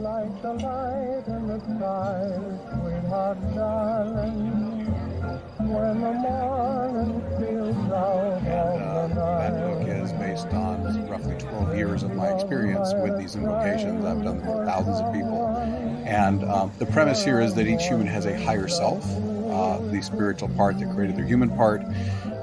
Like the light in the sky, sweetheart, darling. When the morning feels out And uh, that book is based on roughly 12 years of my experience with these invocations. I've done them for thousands of people. And um, the premise here is that each human has a higher self, uh, the spiritual part that created their human part.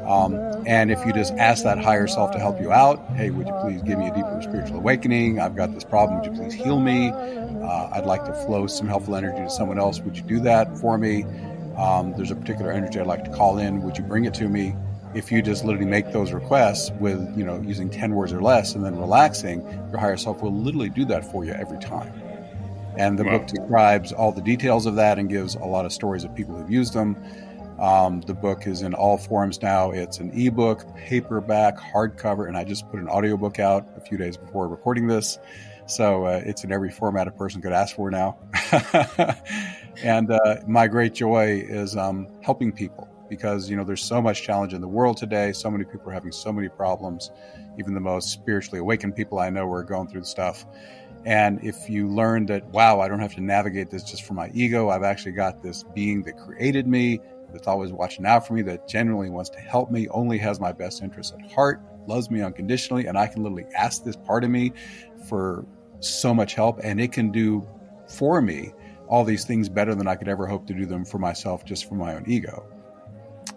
Um, and if you just ask that higher self to help you out, hey, would you please give me a deeper spiritual awakening? I've got this problem. Would you please heal me? Uh, I'd like to flow some helpful energy to someone else. Would you do that for me? Um, there's a particular energy I'd like to call in. Would you bring it to me? If you just literally make those requests with, you know, using 10 words or less and then relaxing, your higher self will literally do that for you every time. And the Wow. book describes all the details of that and gives a lot of stories of people who've used them. Um, the book is in all forms now. It's an ebook, paperback, hardcover, and I just put an audiobook out a few days before recording this. So uh, it's in every format a person could ask for now. and uh, my great joy is um, helping people because you know there's so much challenge in the world today. So many people are having so many problems. Even the most spiritually awakened people I know are going through stuff. And if you learn that, wow, I don't have to navigate this just for my ego, I've actually got this being that created me, that's always watching out for me, that genuinely wants to help me, only has my best interests at heart, loves me unconditionally, and I can literally ask this part of me for so much help, and it can do for me all these things better than I could ever hope to do them for myself just for my own ego.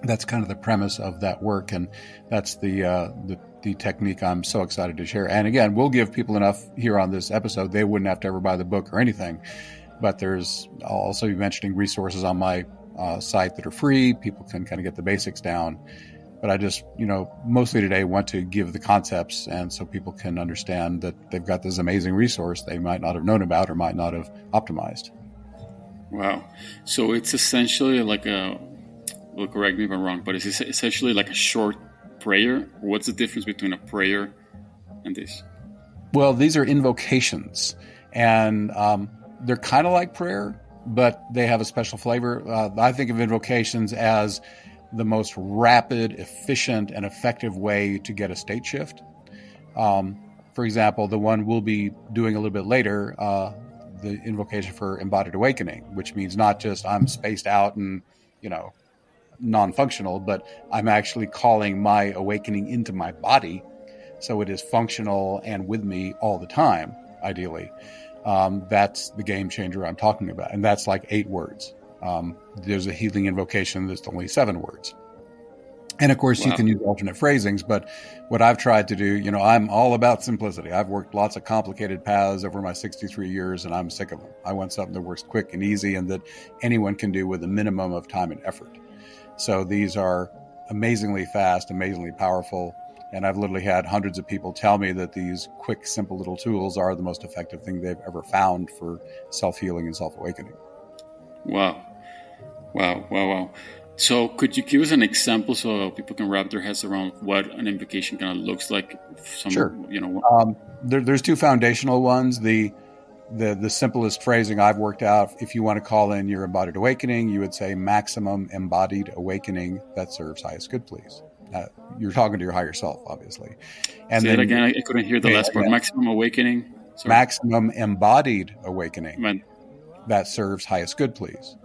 That's kind of the premise of that work, and that's the uh, the the technique I'm so excited to share. And again, we'll give people enough here on this episode; they wouldn't have to ever buy the book or anything. But there's I'll also be mentioning resources on my uh, site that are free. People can kind of get the basics down. But I just, you know, mostly today want to give the concepts, and so people can understand that they've got this amazing resource they might not have known about or might not have optimized. Wow. So it's essentially like a, well, correct me if I'm wrong, but it's es- essentially like a short prayer. What's the difference between a prayer and this? Well, these are invocations, and um, they're kind of like prayer, but they have a special flavor. Uh, I think of invocations as the most rapid, efficient, and effective way to get a state shift. Um, for example, the one we'll be doing a little bit later, uh, the invocation for embodied awakening, which means not just I'm spaced out and, you know, non functional, but I'm actually calling my awakening into my body so it is functional and with me all the time, ideally. Um, that's the game changer I'm talking about. And that's like eight words. Um, there's a healing invocation that's only seven words. And of course, you can use alternate phrasings, but what I've tried to do, you know, I'm all about simplicity. I've worked lots of complicated paths over my 63 years, and I'm sick of them. I want something that works quick and easy and that anyone can do with a minimum of time and effort. So these are amazingly fast, amazingly powerful. And I've literally had hundreds of people tell me that these quick, simple little tools are the most effective thing they've ever found for self healing and self awakening. Wow. Wow, wow, wow. So could you give us an example so people can wrap their heads around what an invocation kind of looks like? Some, Sure. You know, Um, there, there's two foundational ones. The the the simplest phrasing I've worked out. If you want to call in your embodied awakening, you would say maximum embodied awakening that serves highest good, please. Uh, you're talking to your higher self, obviously. And say it again. I I couldn't hear the Yeah, last part. yeah. Maximum awakening. Sorry. maximum embodied awakening Man, that serves highest good, please.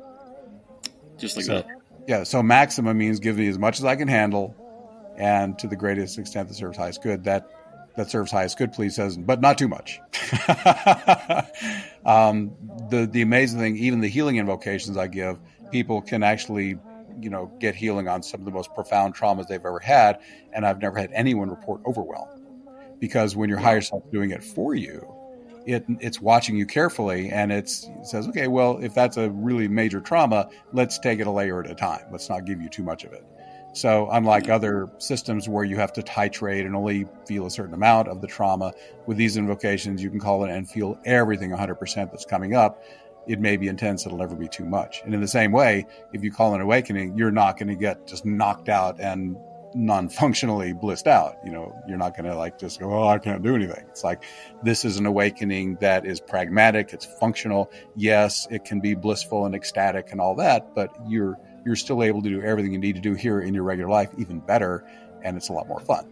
just like So- that. Yeah, so maximum means give me as much as I can handle, and to the greatest extent that serves highest good. That that serves highest good, please says, but not too much. um, the the amazing thing, even the healing invocations I give, people can actually, you know, get healing on some of the most profound traumas they've ever had, and I've never had anyone report overwhelm, because when your higher self doing it for you, it it's watching you carefully and it's, it says, okay, well, if that's a really major trauma, let's take it a layer at a time. Let's not give you too much of it. So, unlike other systems where you have to titrate and only feel a certain amount of the trauma, with these invocations, you can call it and feel everything 100% that's coming up. It may be intense, it'll never be too much. And in the same way, if you call an awakening, you're not going to get just knocked out and non functionally blissed out. You know, you're not going to like just go, oh, I can't do anything. It's like this is an awakening that is pragmatic, it's functional. Yes, it can be blissful and ecstatic and all that, but you're you're still able to do everything you need to do here in your regular life even better and it's a lot more fun.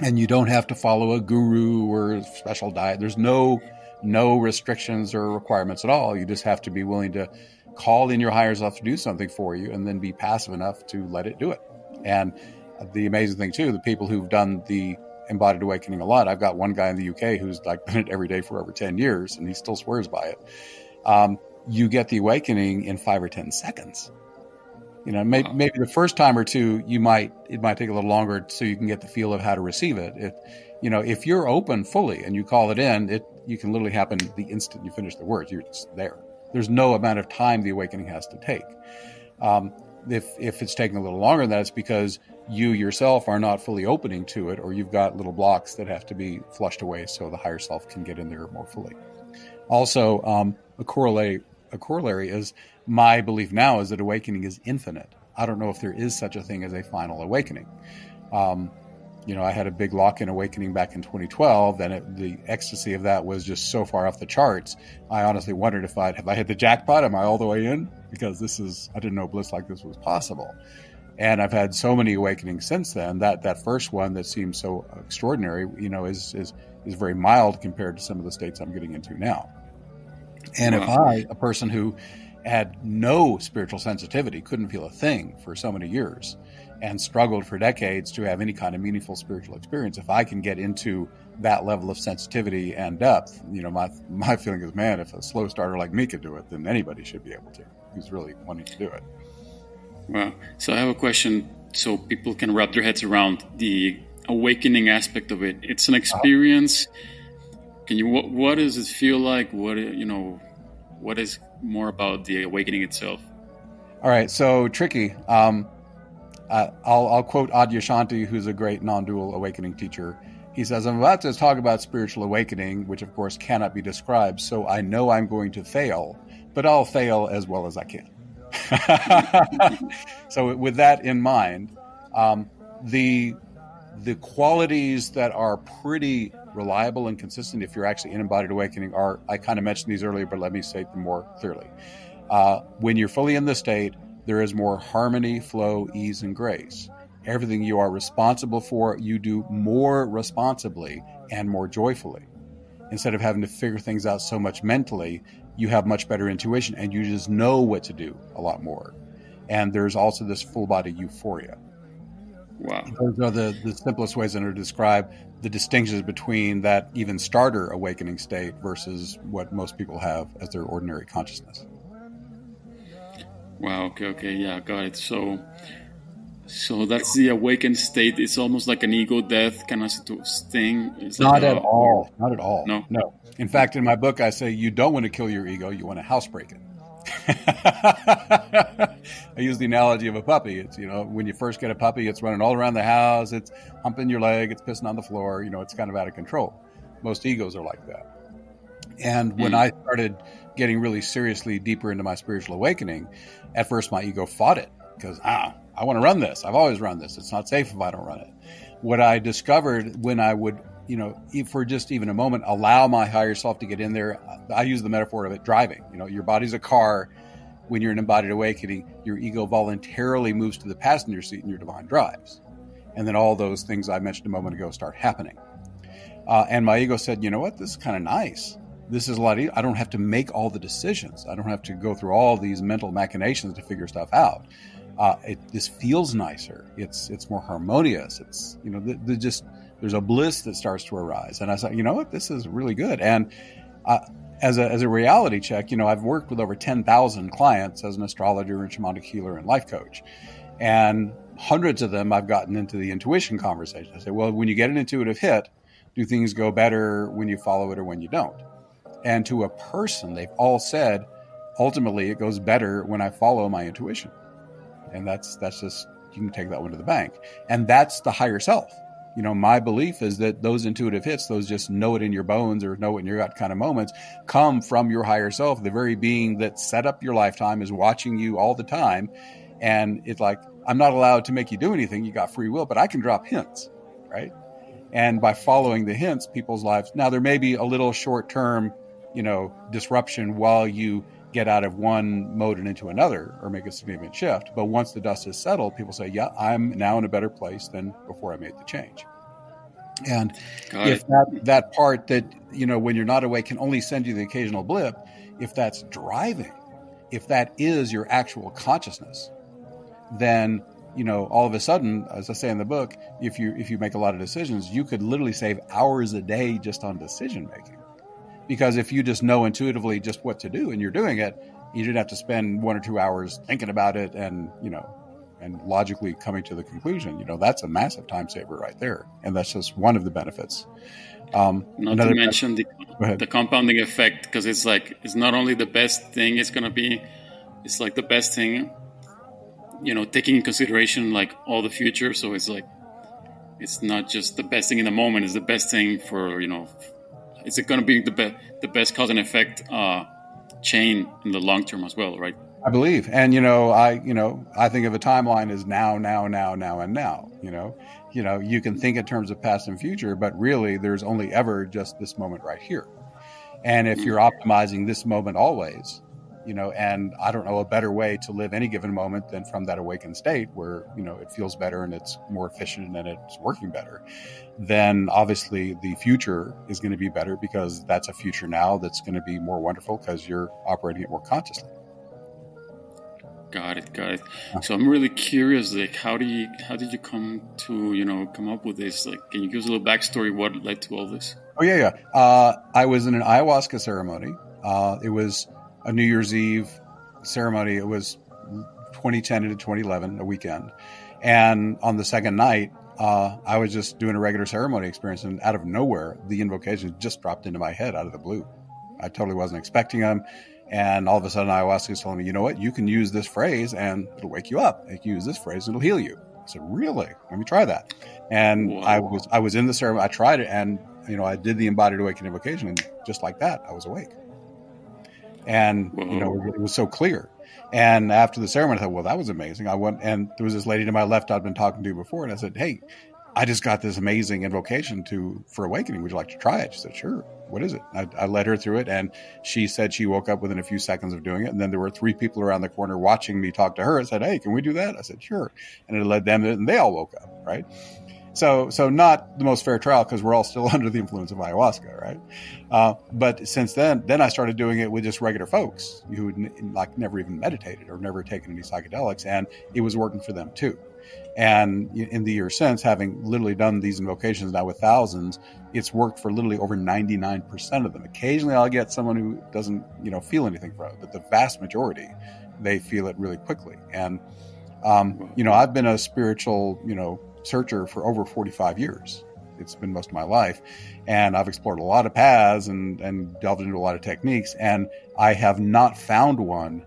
and you don't have to follow a guru or a special diet. There's no no restrictions or requirements at all. You just have to be willing to call in your higher self to do something for you, and then be passive enough to let it do it. And the amazing thing too, the people who've done the embodied awakening a lot. I've got one guy in the UK who's like done it every day for over ten years, and he still swears by it. Um, you get the awakening in five or ten seconds you know, maybe, maybe the first time or two, you might it might take a little longer so you can get the feel of how to receive it. It, you know, if you're open fully and you call it in, it you can literally happen the instant you finish the words. You're just there. There's no amount of time the awakening has to take. Um, if if it's taking a little longer than that, it's because you yourself are not fully opening to it, or you've got little blocks that have to be flushed away so the higher self can get in there more fully. Also, um, a corollary a corollary is my belief now is that awakening is infinite. I don't know if there is such a thing as a final awakening. Um, you know, I had a big lock in awakening back in 2012, and it, the ecstasy of that was just so far off the charts. I honestly wondered if I'd have I hit the jackpot. Am I all the way in? Because this is I didn't know bliss like this was possible, and I've had so many awakenings since then. That that first one that seemed so extraordinary, you know, is is is very mild compared to some of the states I'm getting into now. And wow. if I, a person who had no spiritual sensitivity, couldn't feel a thing for so many years, and struggled for decades to have any kind of meaningful spiritual experience. If I can get into that level of sensitivity and depth, you know, my my feeling is, man, if a slow starter like me could do it, then anybody should be able to. Who's really wanting to do it? Well, So I have a question, so people can wrap their heads around the awakening aspect of it. It's an experience. Can you? What, what does it feel like? What you know? What is more about the awakening itself? All right, so tricky. Um, uh, I'll, I'll quote Adyashanti, who's a great non-dual awakening teacher. He says, "I'm about to talk about spiritual awakening, which of course cannot be described. So I know I'm going to fail, but I'll fail as well as I can." so with that in mind, um, the the qualities that are pretty reliable and consistent if you're actually in embodied awakening are I kind of mentioned these earlier, but let me state them more clearly. Uh, when you're fully in the state, there is more harmony, flow, ease, and grace. Everything you are responsible for, you do more responsibly and more joyfully. Instead of having to figure things out so much mentally, you have much better intuition and you just know what to do a lot more. And there's also this full body euphoria. Wow. Those are the, the simplest ways to describe the distinctions between that even starter awakening state versus what most people have as their ordinary consciousness. Wow. Okay. Okay. Yeah. Got it. So, so that's the awakened state. It's almost like an ego death kind of thing. It's Not like at a, all. Not at all. No. No. In fact, in my book, I say you don't want to kill your ego. You want to housebreak it. I use the analogy of a puppy. It's, you know, when you first get a puppy, it's running all around the house, it's humping your leg, it's pissing on the floor, you know, it's kind of out of control. Most egos are like that. And when mm. I started getting really seriously deeper into my spiritual awakening, at first my ego fought it because, ah, I want to run this. I've always run this. It's not safe if I don't run it. What I discovered when I would you know, for just even a moment, allow my higher self to get in there. I use the metaphor of it driving. You know, your body's a car. When you're in embodied awakening, your ego voluntarily moves to the passenger seat and your divine drives. And then all those things I mentioned a moment ago start happening. Uh, and my ego said, you know what? This is kind of nice. This is a lot. Easier. I don't have to make all the decisions. I don't have to go through all these mental machinations to figure stuff out. Uh, it, this feels nicer. It's it's more harmonious. It's you know the, the just there's a bliss that starts to arise. And I said, you know what, this is really good. And uh, as a as a reality check, you know, I've worked with over ten thousand clients as an astrologer and shamanic healer and life coach, and hundreds of them I've gotten into the intuition conversation. I say, well, when you get an intuitive hit, do things go better when you follow it or when you don't? And to a person, they've all said, ultimately, it goes better when I follow my intuition. And that's that's just you can take that one to the bank, and that's the higher self you know, my belief is that those intuitive hits, those just know it in your bones or know it in your gut kind of moments, come from your higher self. The very being that set up your lifetime is watching you all the time. And it's like, I'm not allowed to make you do anything. You got free will, but I can drop hints, right? And by following the hints, people's lives. Now, there may be a little short term, you know, disruption while you get out of one mode and into another or make a significant shift. But once the dust has settled, people say, yeah, I'm now in a better place than before I made the change. And Got if it. that that part that you know when you're not awake can only send you the occasional blip, if that's driving, if that is your actual consciousness, then you know all of a sudden, as I say in the book, if you if you make a lot of decisions, you could literally save hours a day just on decision making. Because if you just know intuitively just what to do and you're doing it, you didn't have to spend one or two hours thinking about it and you know and logically coming to the conclusion. You know that's a massive time saver right there, and that's just one of the benefits. Um, not to mention the, the compounding effect because it's like it's not only the best thing it's going to be, it's like the best thing, you know, taking in consideration like all the future. So it's like it's not just the best thing in the moment; it's the best thing for you know. It's going to be the best the best cause and effect uh, chain in the long term as well, right? I believe, and you know, I you know, I think of a timeline as now, now, now, now, and now. You know, you know, you can think in terms of past and future, but really, there's only ever just this moment right here. And if you're optimizing this moment always, you know, and I don't know a better way to live any given moment than from that awakened state where, you know, it feels better and it's more efficient and it's working better, then obviously the future is going to be better because that's a future now that's going to be more wonderful because you're operating it more consciously. Got it, got it. So I'm really curious, like, how do you, how did you come to, you know, come up with this? Like, can you give us a little backstory? What led to all this? Oh yeah, yeah. Uh, I was in an ayahuasca ceremony. Uh, it was a New Year's Eve ceremony. It was 2010 to 2011, a weekend. And on the second night, uh, I was just doing a regular ceremony experience, and out of nowhere, the invocation just dropped into my head out of the blue. I totally wasn't expecting them. And all of a sudden, ayahuasca is telling me, you know what? You can use this phrase and it'll wake you up. You can use this phrase and it'll heal you. I said, really? Let me try that. And Whoa. I was I was in the ceremony. I tried it, and you know, I did the embodied awakening invocation, and just like that, I was awake. And Whoa. you know, mm-hmm. it was so clear. And after the ceremony, I thought, well, that was amazing. I went, and there was this lady to my left I'd been talking to before, and I said, hey, I just got this amazing invocation to for awakening. Would you like to try it? She said, sure what is it? I, I, led her through it, and she said she woke up within a few seconds of doing it. And then there were three people around the corner watching me talk to her and said, "Hey, can we do that?" I said, "Sure," and it led them, and they all woke up, right? So, so not the most fair trial because we're all still under the influence of ayahuasca, right? Uh, but since then, then I started doing it with just regular folks who had like never even meditated or never taken any psychedelics, and it was working for them too. And in the year since, having literally done these invocations now with thousands, it's worked for literally over 99% of them. Occasionally I'll get someone who doesn't, you know, feel anything from it, but the vast majority, they feel it really quickly. And, um, you know, I've been a spiritual, you know, searcher for over 45 years. It's been most of my life. And I've explored a lot of paths and, and delved into a lot of techniques. And I have not found one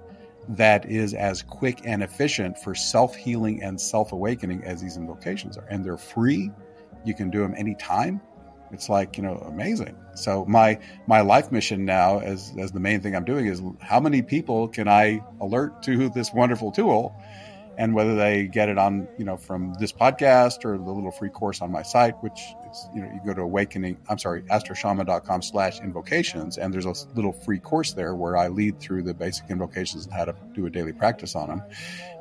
that is as quick and efficient for self healing and self awakening as these invocations are. And they're free. You can do them anytime. It's like, you know, amazing. So my my life mission now as as the main thing I'm doing is how many people can I alert to this wonderful tool and whether they get it on you know from this podcast or the little free course on my site which is you know you go to awakening i'm sorry astroshaman.com slash invocations and there's a little free course there where i lead through the basic invocations and how to do a daily practice on them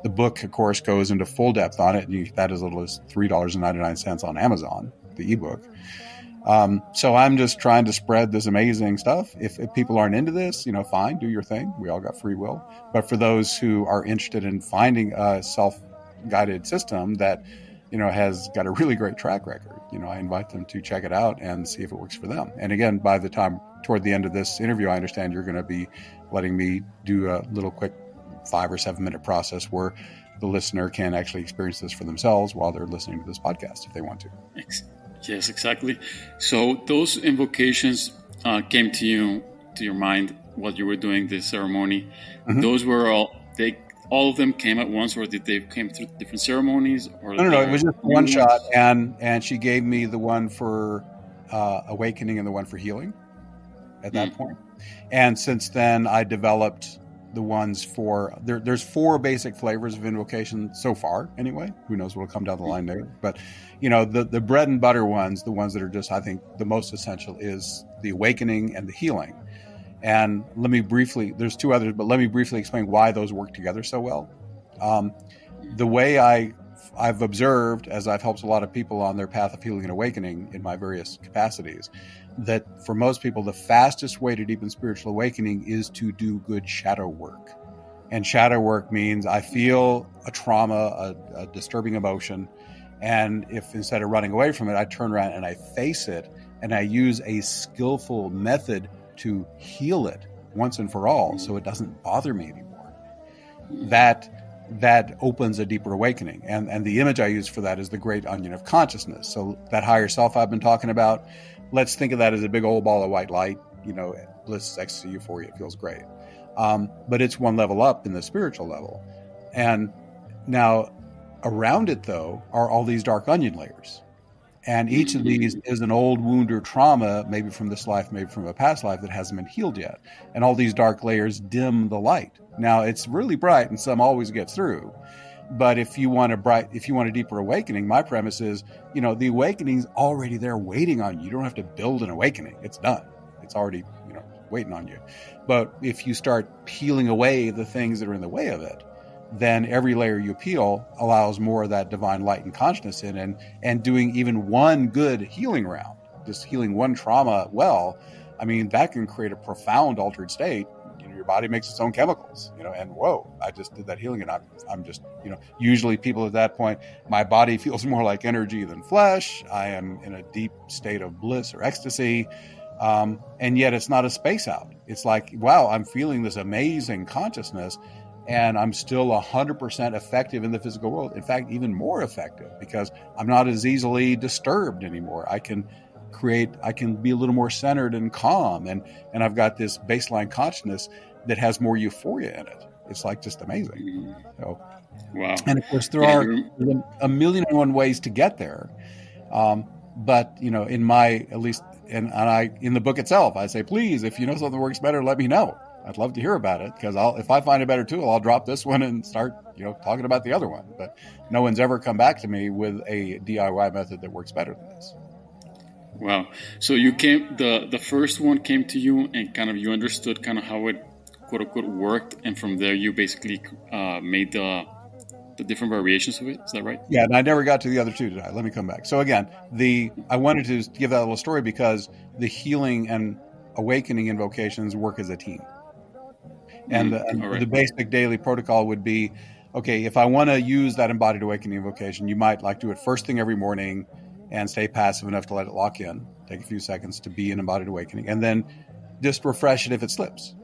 the book of course goes into full depth on it and you, that is as little as $3.99 on amazon the ebook um, so I'm just trying to spread this amazing stuff. If, if, people aren't into this, you know, fine, do your thing. We all got free will. But for those who are interested in finding a self-guided system that, you know, has got a really great track record, you know, I invite them to check it out and see if it works for them. And again, by the time toward the end of this interview, I understand you're going to be letting me do a little quick five or seven minute process where the listener can actually experience this for themselves while they're listening to this podcast if they want to. Thanks. Yes, exactly. So those invocations uh, came to you to your mind while you were doing this ceremony. Mm-hmm. Those were all they all of them came at once, or did they came through different ceremonies? Or no, no, no. It was just one shot, and and she gave me the one for uh, awakening and the one for healing at that mm. point. And since then, I developed the ones for there, there's four basic flavors of invocation so far anyway. Who knows what'll come down the line there. But you know the the bread and butter ones the ones that are just i think the most essential is the awakening and the healing. And let me briefly there's two others but let me briefly explain why those work together so well. Um, the way i I've observed as I've helped a lot of people on their path of healing and awakening in my various capacities that for most people the fastest way to deepen spiritual awakening is to do good shadow work. And shadow work means I feel a trauma, a, a disturbing emotion, and if instead of running away from it, I turn around and I face it and I use a skillful method to heal it once and for all so it doesn't bother me anymore. That that opens a deeper awakening. And and the image I use for that is the great onion of consciousness. So that higher self I've been talking about, let's think of that as a big old ball of white light, you know, bliss, ecstasy, euphoria, it feels great. Um, but it's one level up in the spiritual level. And now around it though are all these dark onion layers and each of these is an old wound or trauma, maybe from this life, maybe from a past life that hasn't been healed yet. And all these dark layers dim the light. Now it's really bright and some always get through. But if you want a bright, if you want a deeper awakening, my premise is, you know, the awakening's already there waiting on you. You don't have to build an awakening. It's done. It's already, you know, waiting on you. But if you start peeling away the things that are in the way of it, then every layer you peel allows more of that divine light and consciousness in and and doing even one good healing round just healing one trauma well i mean that can create a profound altered state body makes its own chemicals you know and whoa i just did that healing and i'm, I'm just you know usually people at that point my body feels more like energy than flesh. I am in a deep state of bliss or ecstasy. Um, and yet it's not a space out. It's like wow i'm feeling this amazing consciousness and I'm still 100% effective in the physical world. In fact, even more effective because I'm not as easily disturbed anymore. I can create, I can be a little more centered and calm, and and I've got this baseline consciousness that has more euphoria in it. It's like just amazing. So, wow. And of course, there are a million and one ways to get there. Um, but you know, in my at least, and, and I in the book itself, I say, please, if you know something works better, let me know I'd love to hear about it because I'll if I find a better tool, I'll drop this one and start you know talking about the other one. But no one's ever come back to me with a DIY method that works better than this. Wow! So you came the the first one came to you and kind of you understood kind of how it quote unquote worked, and from there you basically uh, made the the different variations of it. Is that right? Yeah, and I never got to the other two, did I? Let me come back. So again, the I wanted to give that little story because the healing and awakening invocations work as a team. And, mm-hmm. the, right. the basic daily protocol would be okay, if I want to use that embodied awakening invocation, you might like do it first thing every morning and stay passive enough to let it lock in. Take a few seconds to be an embodied awakening. And then just refresh it if it slips.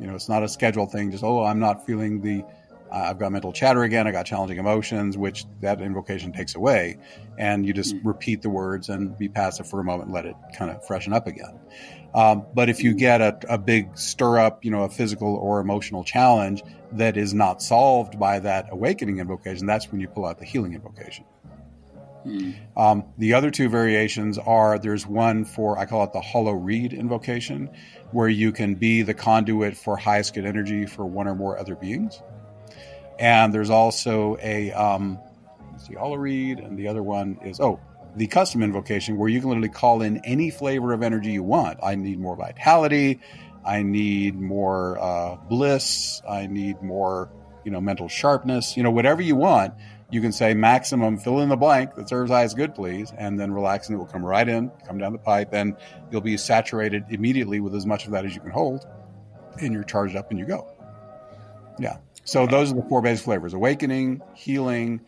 You know, it's not a scheduled thing, just, oh, I'm not feeling the, uh, I've got mental chatter again, I got challenging emotions, which that invocation takes away. And you just mm-hmm. repeat the words and be passive for a moment and let it kind of freshen up again. Um, but if you get a, a big stir up, you know, a physical or emotional challenge that is not solved by that awakening invocation, that's when you pull out the healing invocation. Hmm. Um, the other two variations are there's one for, I call it the hollow reed invocation, where you can be the conduit for highest good energy for one or more other beings. And there's also a, um, let's see, hollow reed, and the other one is, oh, the custom invocation where you can literally call in any flavor of energy you want. I need more vitality. I need more uh, bliss. I need more, you know, mental sharpness. You know, whatever you want, you can say maximum fill in the blank that serves highest good, please, and then relaxing it will come right in, come down the pipe, and you'll be saturated immediately with as much of that as you can hold, and you're charged up and you go. Yeah. So those are the four basic flavors: awakening, healing,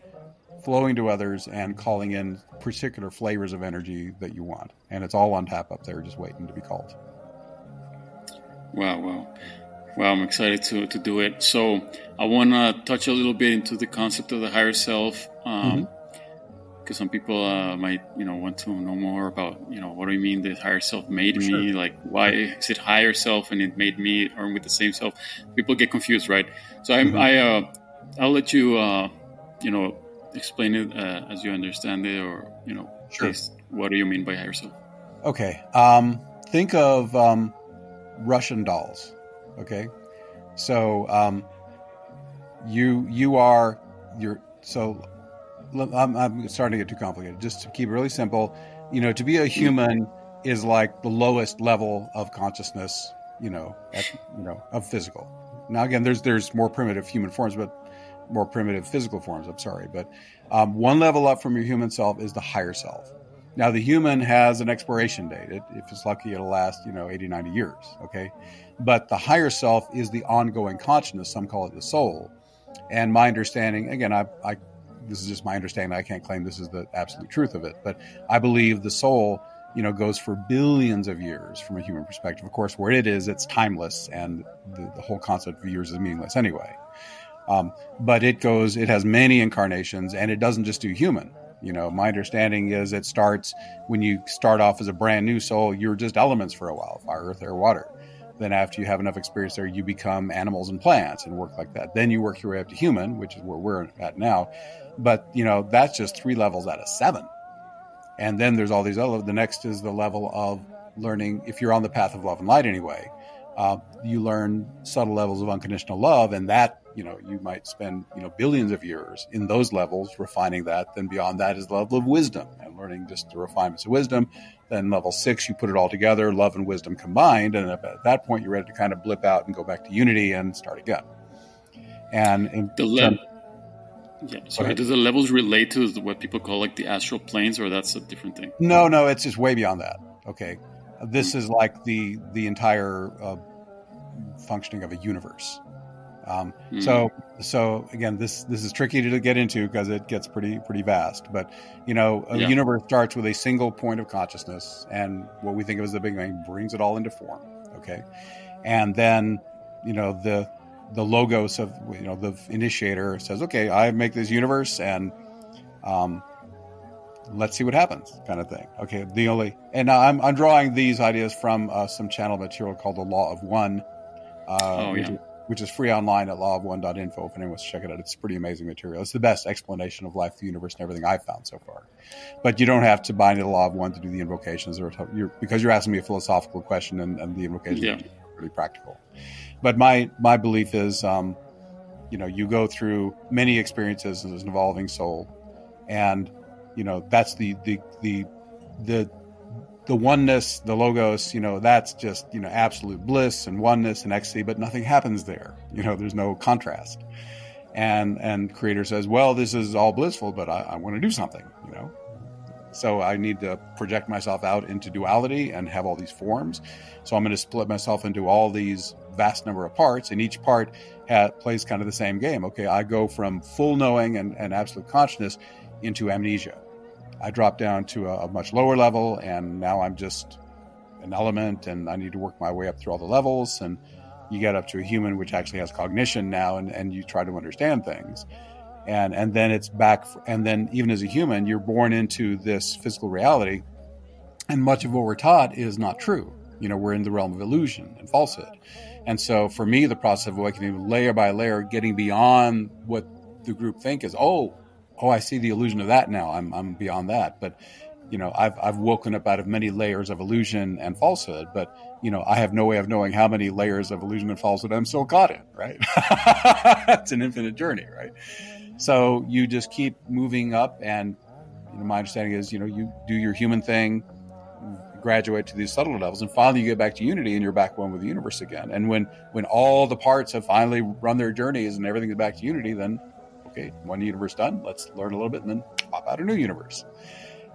flowing to others and calling in particular flavors of energy that you want. And it's all on tap up there, just waiting to be called. Wow, wow. Wow, I'm excited to, to do it. So I want to touch a little bit into the concept of the higher self. Um, mm-hmm because some people uh, might you know want to know more about you know what do you mean the higher self made sure. me like why is it higher self and it made me or with the same self people get confused right so mm-hmm. i uh, i'll let you uh, you know explain it uh, as you understand it, or you know, sure. what do you mean by higher self? Okay, um, think of um, Russian dolls. Okay, so um, you you are you're so I'm, I'm, starting to get too complicated. Just to keep it really simple, you know, to be a human is like the lowest level of consciousness, you know, at, you know, of physical. Now again, there's there's more primitive human forms, but more primitive physical forms. I'm sorry, but um, one level up from your human self is the higher self. Now, the human has an expiration date. It, if it's lucky, it'll last, you know, 80, 90 years. Okay. But the higher self is the ongoing consciousness. Some call it the soul. And my understanding, again, I, I this is just my understanding. I can't claim this is the absolute truth of it, but I believe the soul, you know, goes for billions of years from a human perspective. Of course, where it is, it's timeless, and the, the whole concept of years is meaningless anyway. Um, but it goes, it has many incarnations, and it doesn't just do human. You know, my understanding is it starts when you start off as a brand new soul, you're just elements for a while fire, earth, air, water. Then, after you have enough experience there, you become animals and plants and work like that. Then you work your way up to human, which is where we're at now. But, you know, that's just three levels out of seven. And then there's all these other, the next is the level of learning, if you're on the path of love and light anyway, uh, you learn subtle levels of unconditional love. And that, you know, you might spend, you know, billions of years in those levels refining that. Then beyond that is the level of wisdom and learning just the refinements of wisdom. Then level six, you put it all together, love and wisdom combined. And at that point, you're ready to kind of blip out and go back to unity and start again. And in the le- yeah. Sorry, do the levels relate to what people call like the astral planes, or that's a different thing? No, no, it's just way beyond that. Okay, this is like the the entire uh, functioning of a universe. Um, mm-hmm. So, so again, this this is tricky to get into because it gets pretty pretty vast. But you know, a yeah. universe starts with a single point of consciousness, and what we think of as the Big Bang brings it all into form. Okay, and then you know the the logos of you know the initiator says, okay, I make this universe and um, let's see what happens, kind of thing. Okay, the only and I'm I'm drawing these ideas from uh, some channel material called the Law of One, uh, oh, which, yeah. is, which, is, free online at lawofone.info. If anyone wants to check it out, it's pretty amazing material. It's the best explanation of life, the universe, and everything I've found so far. But you don't have to buy into the Law of One to do the invocations, or you're, because you're asking me a philosophical question, and, and the invocations yeah. are really practical but my my belief is, um, you know, you go through many experiences as an evolving soul, and you know that's the the the the the oneness, the logos, you know, that's just, you know, absolute bliss and oneness and ecstasy, but nothing happens there. You know, there's no contrast. And and creator says, well, this is all blissful, but I, I want to do something, you know. So I need to project myself out into duality and have all these forms. So I'm going to split myself into all these vast number of parts, and each part plays kind of the same game. Okay, I go from full knowing and, and absolute consciousness into amnesia. I drop down to a, a, much lower level, and now I'm just an element, and I need to work my way up through all the levels. And you get up to a human, which actually has cognition now, and, and you try to understand things. And, and then it's back, and then even as a human, you're born into this physical reality. And much of what we're taught is not true. You know, we're in the realm of illusion and falsehood. And so for me, the process of awakening, layer by layer, getting beyond what the group think is, oh, oh, I see the illusion of that now. I'm, I'm beyond that. But, you know, I've, I've woken up out of many layers of illusion and falsehood, but, you know, I have no way of knowing how many layers of illusion and falsehood I'm still caught in, right? it's an infinite journey, right? So you just keep moving up and, you know, my understanding is, you know, you do your human thing, graduate to these subtler levels and finally you get back to unity and you're back one with the universe again and when when all the parts have finally run their journeys and everything is back to unity then okay one universe done let's learn a little bit and then pop out a new universe.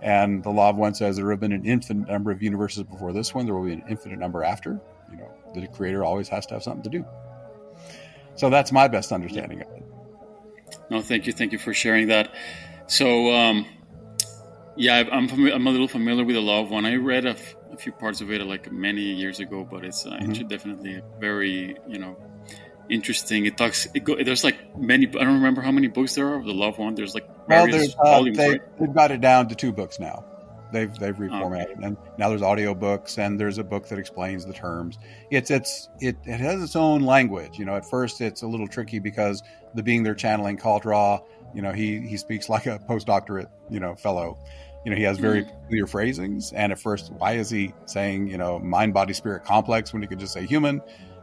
And the law of one says there have been an infinite number of universes before this one there will be an infinite number after. You know the creator always has to have something to do. So that's my best understanding of it. No thank you thank you for sharing that. So um yeah, I'm I'm a little familiar with the Law of One. I read a, f- a few parts of it like many years ago, but it's, uh, mm-hmm. definitely very you know interesting. It talks. It go, there's like many. I don't remember how many books there are of the of One. There's like well, uh, volumes. They, right? They've got it down to two books now. They've they've oh, reformatted, oh. and now there's audio books, and there's a book that explains the terms. It's it's it it has its own language. You know, at first it's a little tricky because the being they're channeling called Ra, you know, he he speaks like a postdoctorate, you know, fellow you know, he has very mm-hmm. clear phrasings. And at first, why is he saying, you know, mind, body, spirit complex when he could just say human?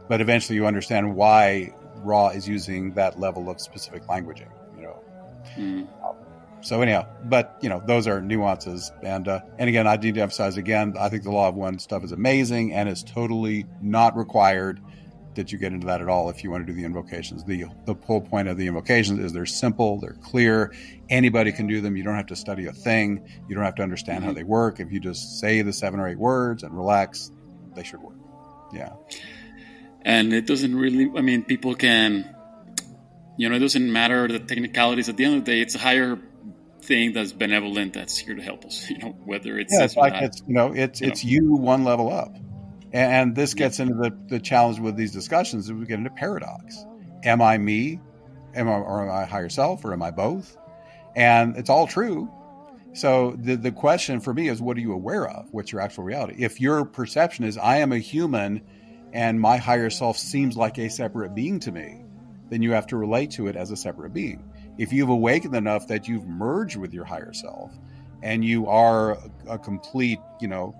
But eventually you understand why Ra is using that level of specific languaging, you know. Mm. so anyhow, but you know, those are nuances. And uh, and again, I need to emphasize again, I think the law of one stuff is amazing and is totally not required that you get into that at all if you want to do the invocations. The the whole point of the invocations is they're simple, they're clear. Anybody can do them. You don't have to study a thing. You don't have to understand how mm-hmm. they work. If you just say the seven or eight words and relax, they should work. Yeah. And it doesn't really. I mean, people can. You know, it doesn't matter the technicalities. At the end of the day, it's a higher thing that's benevolent that's here to help us. You know, whether it's yeah, it's like not, it's you know it's you it's know. you one level up. And this gets into the, the challenge with these discussions. We get into paradox. Am I me? Am I, or am I higher self? Or am I both? And it's all true. So the, the question for me is what are you aware of? What's your actual reality? If your perception is I am a human and my higher self seems like a separate being to me, then you have to relate to it as a separate being. If you've awakened enough that you've merged with your higher self and you are a, complete, you know,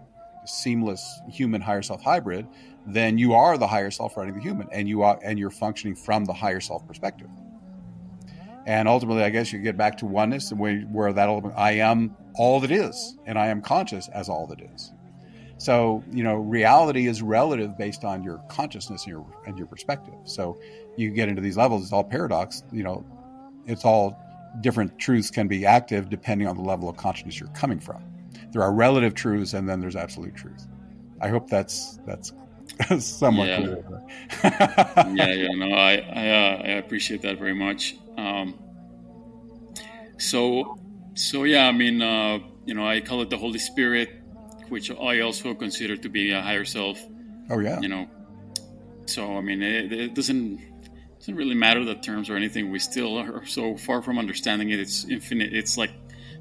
seamless human higher self hybrid, then you are the higher self running the human, and you are and you're functioning from the higher self perspective. And ultimately, I guess you get back to oneness, where, where that I am all that is, and I am conscious as all that is. So you know, reality is relative based on your consciousness and your and your perspective. So you get into these levels; it's all paradox. You know, it's all different truths can be active depending on the level of consciousness you're coming from there are relative truths and then there's absolute truth. I hope that's that's somewhat yeah. clear. yeah, yeah, no, I I, uh, I appreciate that very much. Um, so so yeah, I mean, uh, you know, I call it the Holy Spirit, which I also consider to be a higher self. Oh yeah, you know. So I mean, it, it doesn't it doesn't really matter the terms or anything. We still are so far from understanding it. It's infinite. It's like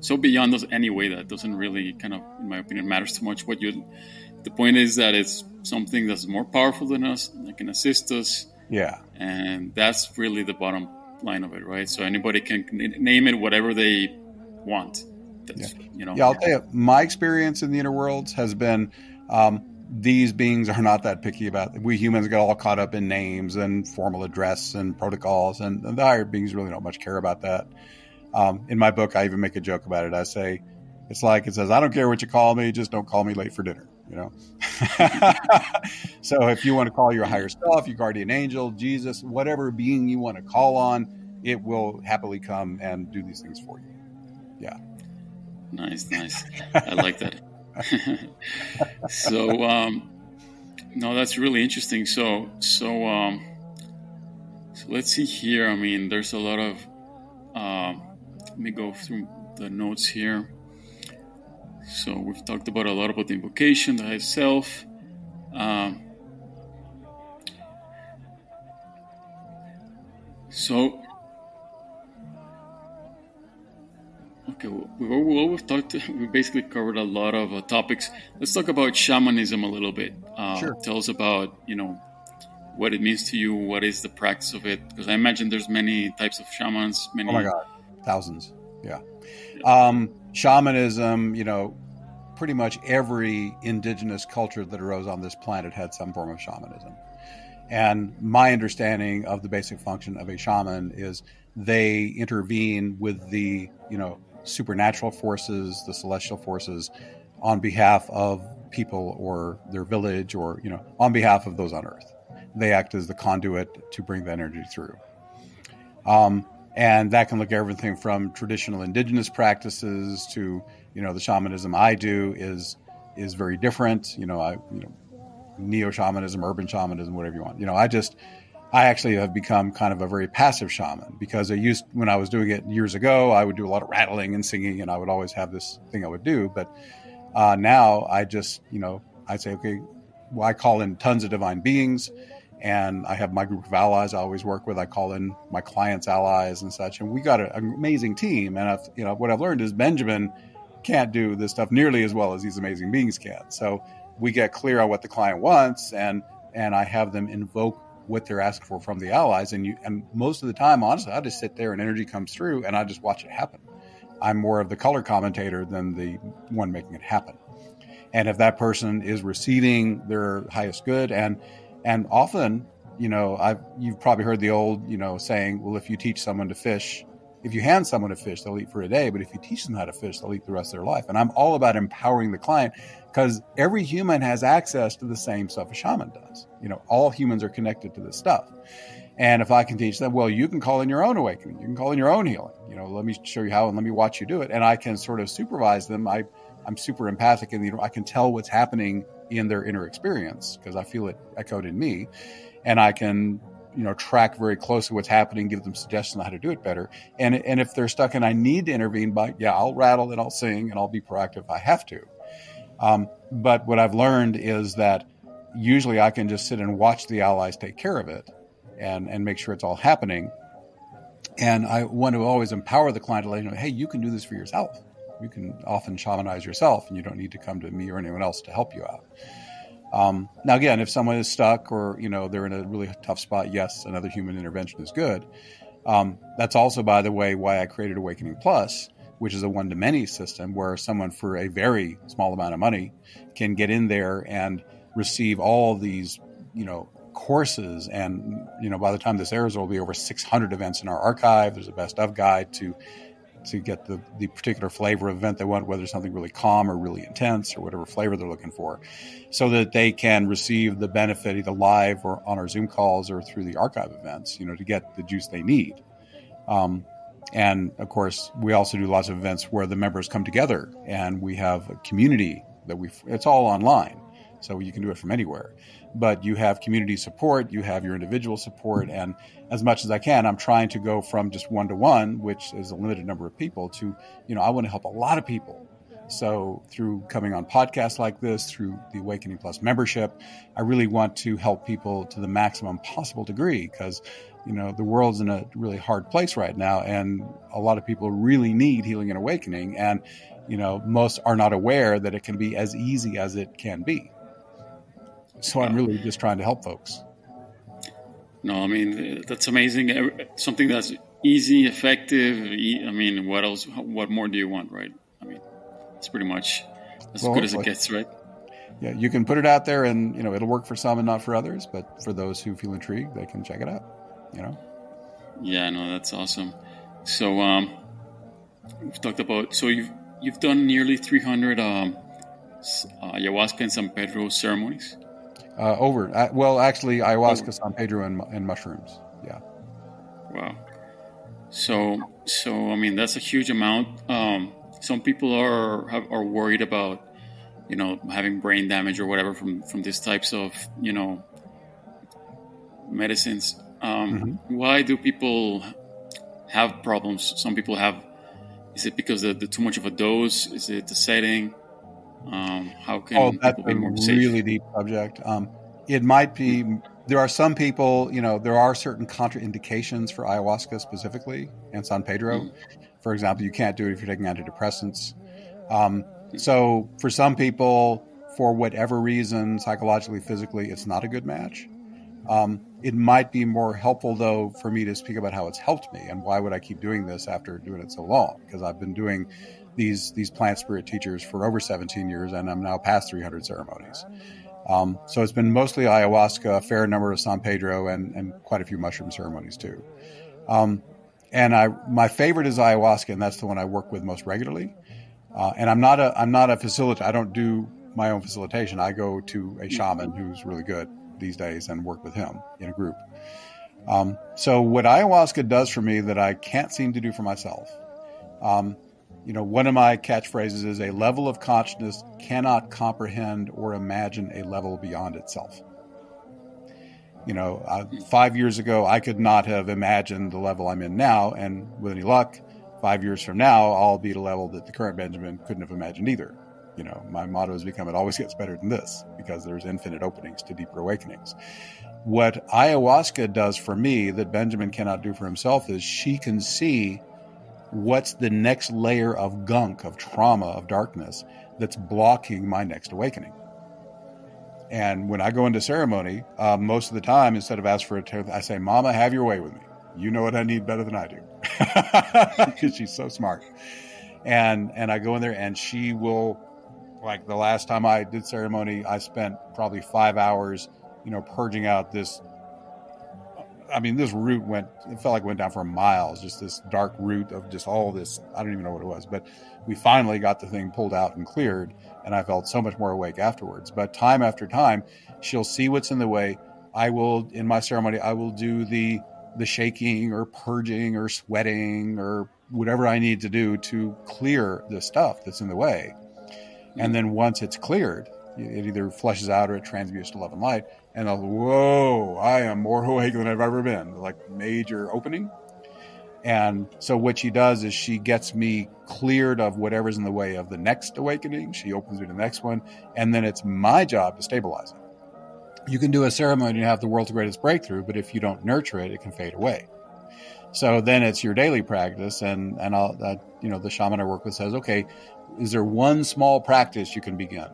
so beyond us anyway that doesn't really kind of in my opinion matters too much what you the point is that it's something that's more powerful than us that can assist us yeah and that's really the bottom line of it right so anybody can name it whatever they want that's, yeah. you know yeah i'll tell you my experience in the inner worlds has been um, these beings are not that picky about we humans get all caught up in names and formal address and protocols and the higher beings really don't much care about that um, in my book, I even make a joke about it. I say, it's like it says, I don't care what you call me, just don't call me late for dinner. You know. so if you want to call your higher self, your guardian angel, Jesus, whatever being you want to call on, it will happily come and do these things for you. Yeah. Nice, nice. I like that. so, um, no, that's really interesting. So, so, um, so let's see here. I mean, there's a lot of um, let me go through the notes here. So we've talked about a lot about the invocation, the high self. Um, so, okay, well, we've talked, we basically covered a lot of uh, topics. Let's talk about shamanism a little bit. Uh, sure. Tell us about, you know, what it means to you. What is the practice of it? Because I imagine there's many types of shamans. Many. Oh my god thousands. Yeah. Um, shamanism, you know, pretty much every indigenous culture that arose on this planet had some form of shamanism. And my understanding of the basic function of a shaman is they intervene with the, you know, supernatural forces, the celestial forces on behalf of people or their village or, you know, on behalf of those on earth. They act as the conduit to bring the energy through. Um, and that can look everything from traditional indigenous practices to you know the shamanism I do is is very different. You know, I you know neo shamanism, urban shamanism, whatever you want. You know, I just I actually have become kind of a very passive shaman because I used when I was doing it years ago, I would do a lot of rattling and singing, and I would always have this thing I would do. But uh, now I just you know I say okay, well I call in tons of divine beings and I have my group of allies I always work with. I call in my clients' allies and such, and we got an amazing team. And I've, you know what I've learned is Benjamin can't do this stuff nearly as well as these amazing beings can. So we get clear on what the client wants, and and I have them invoke what they're asking for from the allies. And you and most of the time, honestly, I just sit there and energy comes through, and I just watch it happen. I'm more of the color commentator than the one making it happen. And if that person is receiving their highest good and and often, you know, I've you've probably heard the old, you know, saying, well, if you teach someone to fish, if you hand someone a fish, they'll eat for a day, but if you teach them how to fish, they'll eat the rest of their life. And I'm all about empowering the client because every human has access to the same stuff a shaman does. You know, all humans are connected to this stuff. And if I can teach them, well, you can call in your own awakening, you can call in your own healing. You know, let me show you how and let me watch you do it. And I can sort of supervise them. I, I'm super empathic and you know, I can tell what's happening in their inner experience because I feel it echoed in me. And I can, you know, track very closely what's happening, give them suggestions on how to do it better. And and if they're stuck and I need to intervene, by yeah, I'll rattle and I'll sing and I'll be proactive if I have to. Um, but what I've learned is that usually I can just sit and watch the allies take care of it and, and make sure it's all happening. And I want to always empower the client to let you know, hey, you can do this for yourself. You can often shamanize yourself, and you don't need to come to me or anyone else to help you out. Um, now, again, if someone is stuck or you know they're in a really tough spot, yes, another human intervention is good. Um, that's also, by the way, why I created Awakening Plus, which is a one to many system where someone for a very small amount of money can get in there and receive all these, you know, courses. And, you know, by the time this airs, there will be over 600 events in our archive. There's a best of guide to to get the, the particular flavor of event they want, whether something really calm or really intense or whatever flavor they're looking for, so that they can receive the benefit either live or on our Zoom calls or through the archive events, you know, to get the juice they need. Um, and of course, we also do lots of events where the members come together and we have a community that we, it's all online. So you can do it from anywhere. But you have community support, you have your individual support. And as much as I can, I'm trying to go from just one to one, which is a limited number of people, to, you know, I want to help a lot of people. So through coming on podcasts like this, through the Awakening Plus membership, I really want to help people to the maximum possible degree because you know the world's in a really hard place right now and a lot of people really need healing and awakening and you know most are not aware that it can be as easy as it can be. So i'm really just trying to help folks. No i mean that's amazing. Something that's easy effective i mean what else what more do you want right? I mean it's pretty much as well, good as it gets right? Yeah you can put it out there and you know it'll work for some and not for others but for those who feel intrigued they can check it out you know? Yeah, no, that's awesome. So, um, we've talked about, so you've, you've done nearly 300 um, uh, ayahuasca and San Pedro ceremonies? Uh, over. Uh, well, actually, ayahuasca, over. San Pedro, and, and mushrooms. Yeah. Wow. So, so I mean, that's a huge amount. Um, some people are have, are worried about, you know, having brain damage or whatever from from these types of, you know, medicines. Um, mm-hmm. Why do people have problems? Some people have. Is it because of the too much of a dose? Is it the setting? Um, how can oh, that's people be more safe? really deep subject. Um, it might be. There are some people. You know, there are certain contraindications for ayahuasca specifically and San Pedro. Mm. For example, you can't do it if you're taking antidepressants. Um, so for some people, for whatever reason, psychologically, physically, it's not a good match. Um, it might be more helpful, though, for me to speak about how it's helped me and why would I keep doing this after doing it so long? Because I've been doing these these plant spirit teachers for over 17 years, and I'm now past 300 ceremonies. Um, so it's been mostly ayahuasca, a fair number of San Pedro, and, and quite a few mushroom ceremonies too. Um, and I, my favorite is ayahuasca, and that's the one I work with most regularly. Uh, and I'm not a I'm not a facilitator. I don't do my own facilitation. I go to a shaman who's really good these days and work with him in a group. Um, so what ayahuasca does for me that I can't seem to do for myself, um, you know, one of my catchphrases is a level of consciousness cannot comprehend or imagine a level beyond itself. You know, uh, five years ago, I could not have imagined the level I'm in now, and with any luck, five years from now, I'll be at a level that the current Benjamin couldn't have imagined either you know, my motto has become it always gets better than this because there's infinite openings to deeper awakenings. What ayahuasca does for me that Benjamin cannot do for himself is she can see what's the next layer of gunk, of trauma, of darkness that's blocking my next awakening. And when I go into ceremony, uh, most of the time, instead of ask for a tooth, I say, "Mama, have your way with me. You know what I need better than I do," because she's so smart. And and I go in there, and she will like the last time I did ceremony, I spent probably five hours, you know, purging out this I mean, this root went, it felt like it went down for miles, just this dark root of just all this. I don't even know what it was, but we finally got the thing pulled out and cleared. And I felt so much more awake afterwards. But time after time, she'll see what's in the way. I will, in my ceremony, I will do the, the shaking or purging or sweating or whatever I need to do to clear the stuff that's in the way. And then once it's cleared, it either flushes out or it transmutes to love and light. And I'll, whoa, I am more awake than I've ever been. Like major opening. And so what she does is she gets me cleared of whatever's in the way of the next awakening. She opens me to the next one. And then it's my job to stabilize it. You can do a ceremony and have the world's greatest breakthrough, but if you don't nurture it, it can fade away. So then it's your daily practice, and and I'll, uh, you know the shaman I work with says, okay, is there one small practice you can begin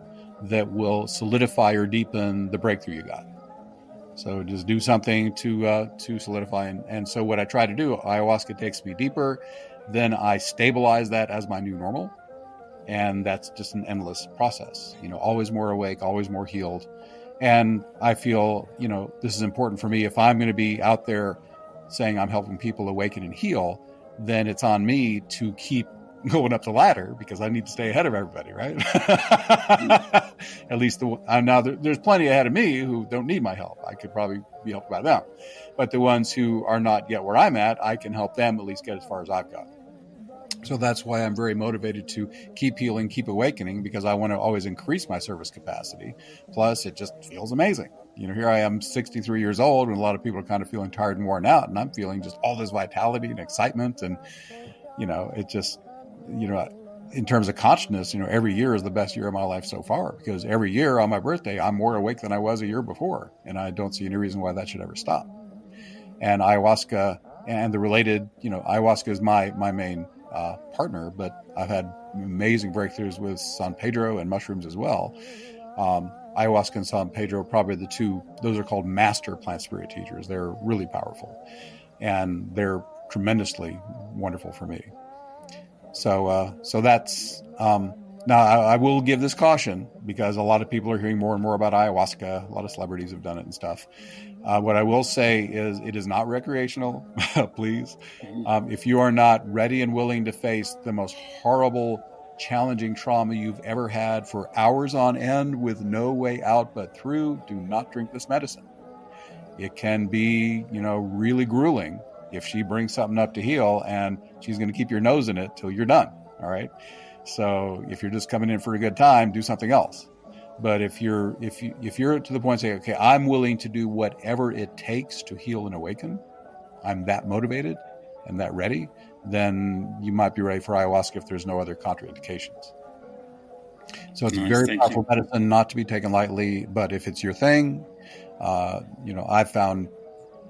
that will solidify or deepen the breakthrough you got? So just do something to uh, to solidify, and, and so what I try to do, ayahuasca takes me deeper, then I stabilize that as my new normal, and that's just an endless process. You know, always more awake, always more healed, and I feel you know this is important for me if I'm going to be out there saying I'm helping people awaken and heal, then it's on me to keep going up the ladder because I need to stay ahead of everybody, right? At least the uh, now there, there's plenty ahead of me who don't need my help. I could probably be helped by them, but the ones who are not yet where I'm at, I can help them at least get as far as I've got. So that's why I'm very motivated to keep healing, keep awakening, because I want to always increase my service capacity. Plus, it just feels amazing you know, here I am 63 years old and a lot of people are kind of feeling tired and worn out. And I'm feeling just all this vitality and excitement. And, you know, it just, you know, in terms of consciousness, you know, every year is the best year of my life so far because every year on my birthday, I'm more awake than I was a year before. And I don't see any reason why that should ever stop. And ayahuasca and the related, you know, ayahuasca is my, my main uh, partner, but I've had amazing breakthroughs with San Pedro and mushrooms as well. Um, ayahuasca and San Pedro, probably the two, those are called master plant spirit teachers. They're really powerful and they're tremendously wonderful for me. So, uh, so that's, um, now I, I, will give this caution because a lot of people are hearing more and more about ayahuasca. A lot of celebrities have done it and stuff. Uh, what I will say is it is not recreational, please. Mm-hmm. Um, if you are not ready and willing to face the most horrible challenging trauma you've ever had for hours on end with no way out but through, do not drink this medicine. It can be, you know, really grueling if she brings something up to heal and she's going to keep your nose in it till you're done. All right. So if you're just coming in for a good time, do something else. But if you're if you if you're to the point saying, okay, I'm willing to do whatever it takes to heal and awaken, I'm that motivated and that ready, then you might be ready for ayahuasca if there's no other contraindications. So it's nice, a very powerful you. medicine, not to be taken lightly. But if it's your thing, uh, you know, I've found,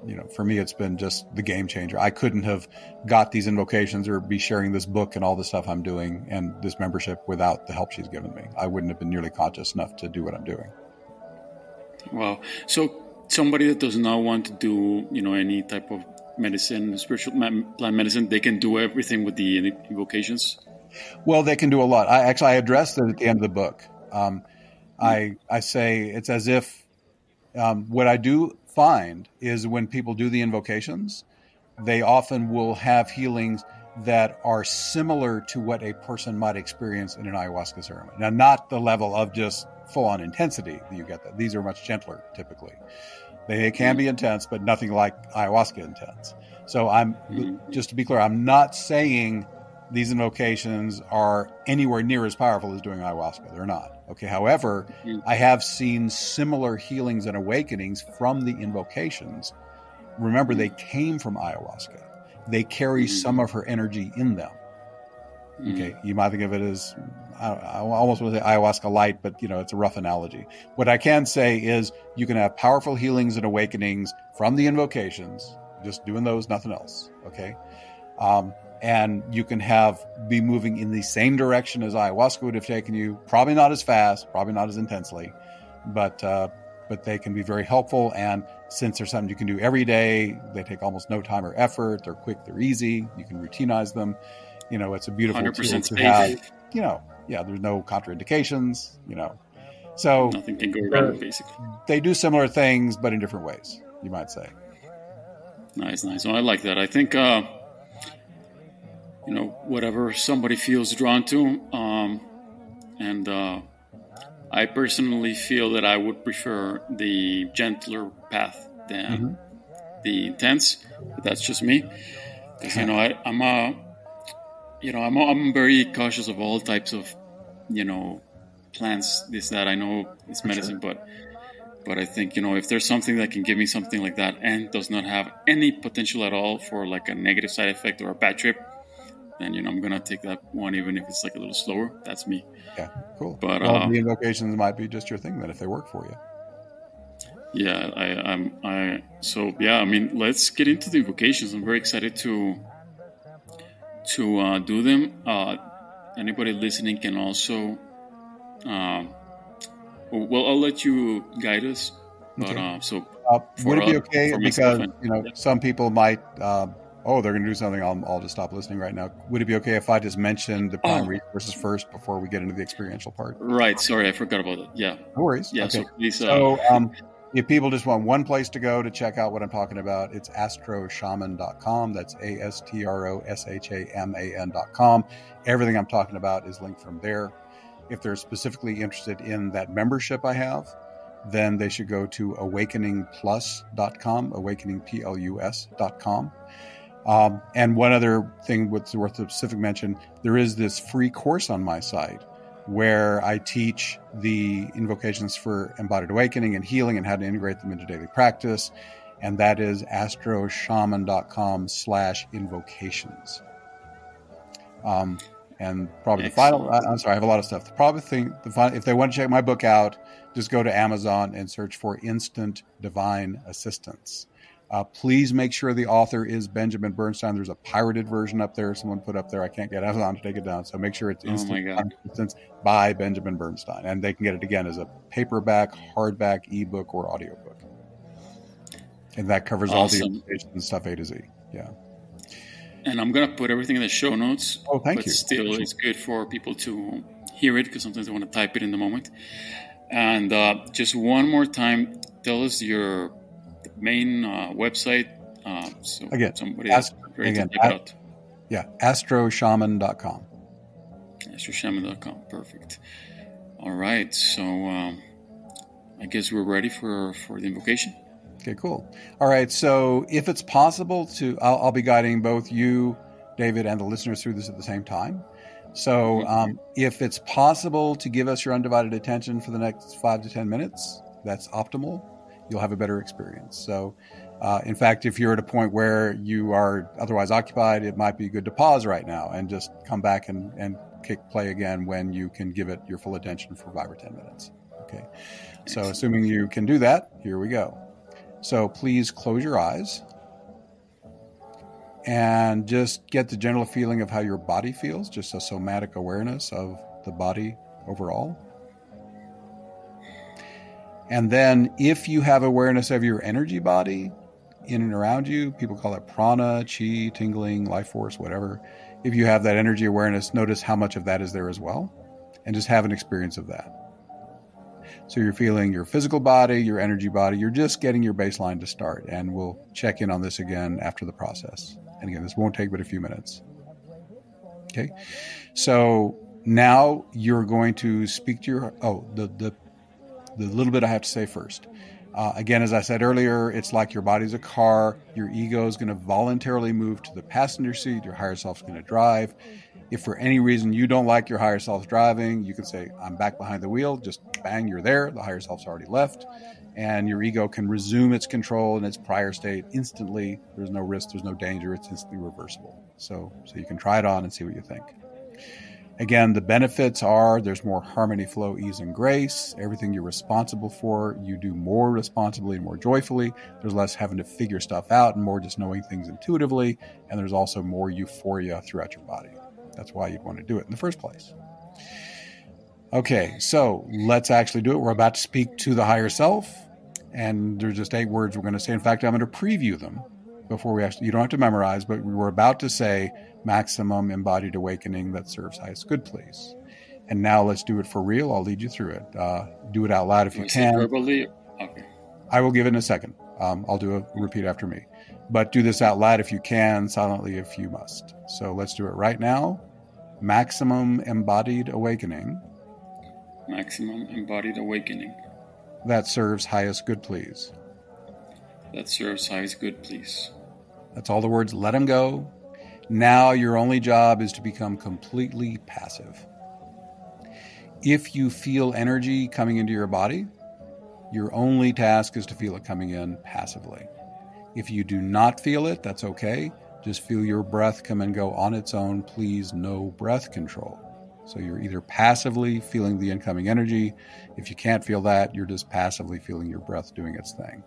you know, for me, it's been just the game changer. I couldn't have got these invocations or be sharing this book and all the stuff I'm doing and this membership without the help she's given me. I wouldn't have been nearly conscious enough to do what I'm doing. Well, So somebody that does not want to do, you know, any type of medicine, spiritual plant medicine, they can do everything with the invocations. Well, they can do a lot. I actually I addressed it at the end of the book. Um, I I say it's as if um, what I do find is when people do the invocations, they often will have healings that are similar to what a person might experience in an ayahuasca ceremony. Now, not the level of just full on intensity that you get. That these are much gentler typically. They can be intense, but nothing like ayahuasca intense. So I'm mm-hmm. just to be clear, I'm not saying these invocations are anywhere near as powerful as doing ayahuasca. They're not. Okay. However, mm-hmm. I have seen similar healings and awakenings from the invocations. Remember, they came from ayahuasca. They carry mm-hmm. some of her energy in them. Okay, you might think of it as I, I almost want to say ayahuasca light, but you know it's a rough analogy. What I can say is you can have powerful healings and awakenings from the invocations, just doing those, nothing else. Okay, um, and you can have be moving in the same direction as ayahuasca would have taken you. Probably not as fast, probably not as intensely, but uh, but they can be very helpful. And since they're something you can do every day, they take almost no time or effort. They're quick, they're easy. You can routinize them you know, it's a beautiful tool to have. You know, yeah, there's no contraindications. You know, so nothing can go wrong. Basically, they do similar things, but in different ways. You might say. Nice, nice. Well, I like that. I think, uh, you know, whatever somebody feels drawn to, um, and uh, I personally feel that I would prefer the gentler path than mm-hmm. the intense. But that's just me, because you know I, am a, you know, I'm I'm very cautious of all types of, you know, plants. This that I know it's medicine, sure. but but I think you know if there's something that can give me something like that and does not have any potential at all for like a negative side effect or a bad trip, then you know I'm gonna take that one even if it's like a little slower. That's me. Yeah, cool. But well, uh, the invocations might be just your thing then if they work for you. Yeah, I, I'm. I so yeah. I mean, let's get into the invocations. I'm very excited to to uh, do them. Uh, anybody listening can also. Uh, well, I'll let you guide us. But okay. uh, so uh, would it be okay because you know yeah. some people might uh, oh, they're going to do something, I'll, I'll just stop listening right now. Would it be okay if I just mention the prime oh. resources first before we get into the experiential part? Right. Sorry, I forgot about that. Yeah. No worries. Yeah. Okay. So, please, uh... so um, if people just want one place to go to check out what I'm talking about, it's astroshaman.com. That's A S T R O S H A M A N.com. Everything I'm talking about is linked from there. If they're specifically interested in that membership I have, then they should go to awakeningplus.com, awakeningplus.com. Um, and one other thing that's worth a specific mention there is this free course on my site where I teach the invocations for embodied awakening and healing and how to integrate them into daily practice. And that is astroshaman.com slash invocations. Um, and probably Excellent. the final, I'm sorry, I have a lot of stuff. The probably thing, the final, if they want to check my book out, just go to Amazon and search for Instant Divine Assistance. Uh, please make sure the author is Benjamin Bernstein. There's a pirated version up there. Someone put up there. I can't get Amazon to take it down. So make sure it's Instant oh by Benjamin Bernstein. And they can get it again as a paperback, hardback, ebook, or audiobook. And that covers awesome. all the information stuff A to Z. Yeah. And I'm going to put everything in the show notes. Oh, thank but you. Still, it's good for people to hear it because sometimes they want to type it in the moment. And uh, just one more time, tell us your main uh, website. Uh, so again, somebody ast- again, ast- Yeah, astroshaman.com. Astroshaman.com. Perfect. All right. So um, I guess we're ready for, for the invocation. Okay, cool. All right. So if it's possible to, I'll, I'll be guiding both you, David, and the listeners through this at the same time. So mm-hmm. um, if it's possible to give us your undivided attention for the next five to 10 minutes, that's optimal you'll have a better experience. So, uh, in fact, if you're at a point where you are otherwise occupied, it might be good to pause right now and just come back and, and kick play again when you can give it your full attention for five or 10 minutes. Okay. So, assuming you can do that, here we go. So, please close your eyes and just get the general feeling of how your body feels, just a somatic awareness of the body overall. And then if you have awareness of your energy body in and around you, people call it prana, chi, tingling, life force, whatever. If you have that energy awareness, notice how much of that is there as well and just have an experience of that. So you're feeling your physical body, your energy body, you're just getting your baseline to start. And we'll check in on this again after the process. And again, this won't take but a few minutes. Okay. So now you're going to speak to your, oh, the, the the little bit I have to say first. Uh, again, as I said earlier, it's like your body's a car. Your ego is going to voluntarily move to the passenger seat. Your higher self's going to drive. If for any reason you don't like your higher self driving, you can say, I'm back behind the wheel. Just bang, you're there. The higher self's already left. And your ego can resume its control in its prior state instantly. There's no risk, there's no danger. It's instantly reversible. So, so you can try it on and see what you think. Again, the benefits are there's more harmony, flow, ease, and grace. Everything you're responsible for, you do more responsibly and more joyfully. There's less having to figure stuff out and more just knowing things intuitively. And there's also more euphoria throughout your body. That's why you'd want to do it in the first place. Okay, so let's actually do it. We're about to speak to the higher self, and there's just eight words we're going to say. In fact, I'm going to preview them before we actually, you don't have to memorize, but we were about to say maximum embodied awakening that serves highest good, please. And now let's do it for real. I'll lead you through it. Uh, do it out loud if you can. Verbally? Okay. I will give it in a second. Um, I'll do a repeat after me. But do this out loud if you can, silently if you must. So let's do it right now. Maximum embodied awakening. Maximum embodied awakening. That serves highest good, please. That serves highest good, please. That's all the words. Let them go. Now your only job is to become completely passive. If you feel energy coming into your body, your only task is to feel it coming in passively. If you do not feel it, that's okay. Just feel your breath come and go on its own. Please, no breath control. So you're either passively feeling the incoming energy. If you can't feel that, you're just passively feeling your breath doing its thing.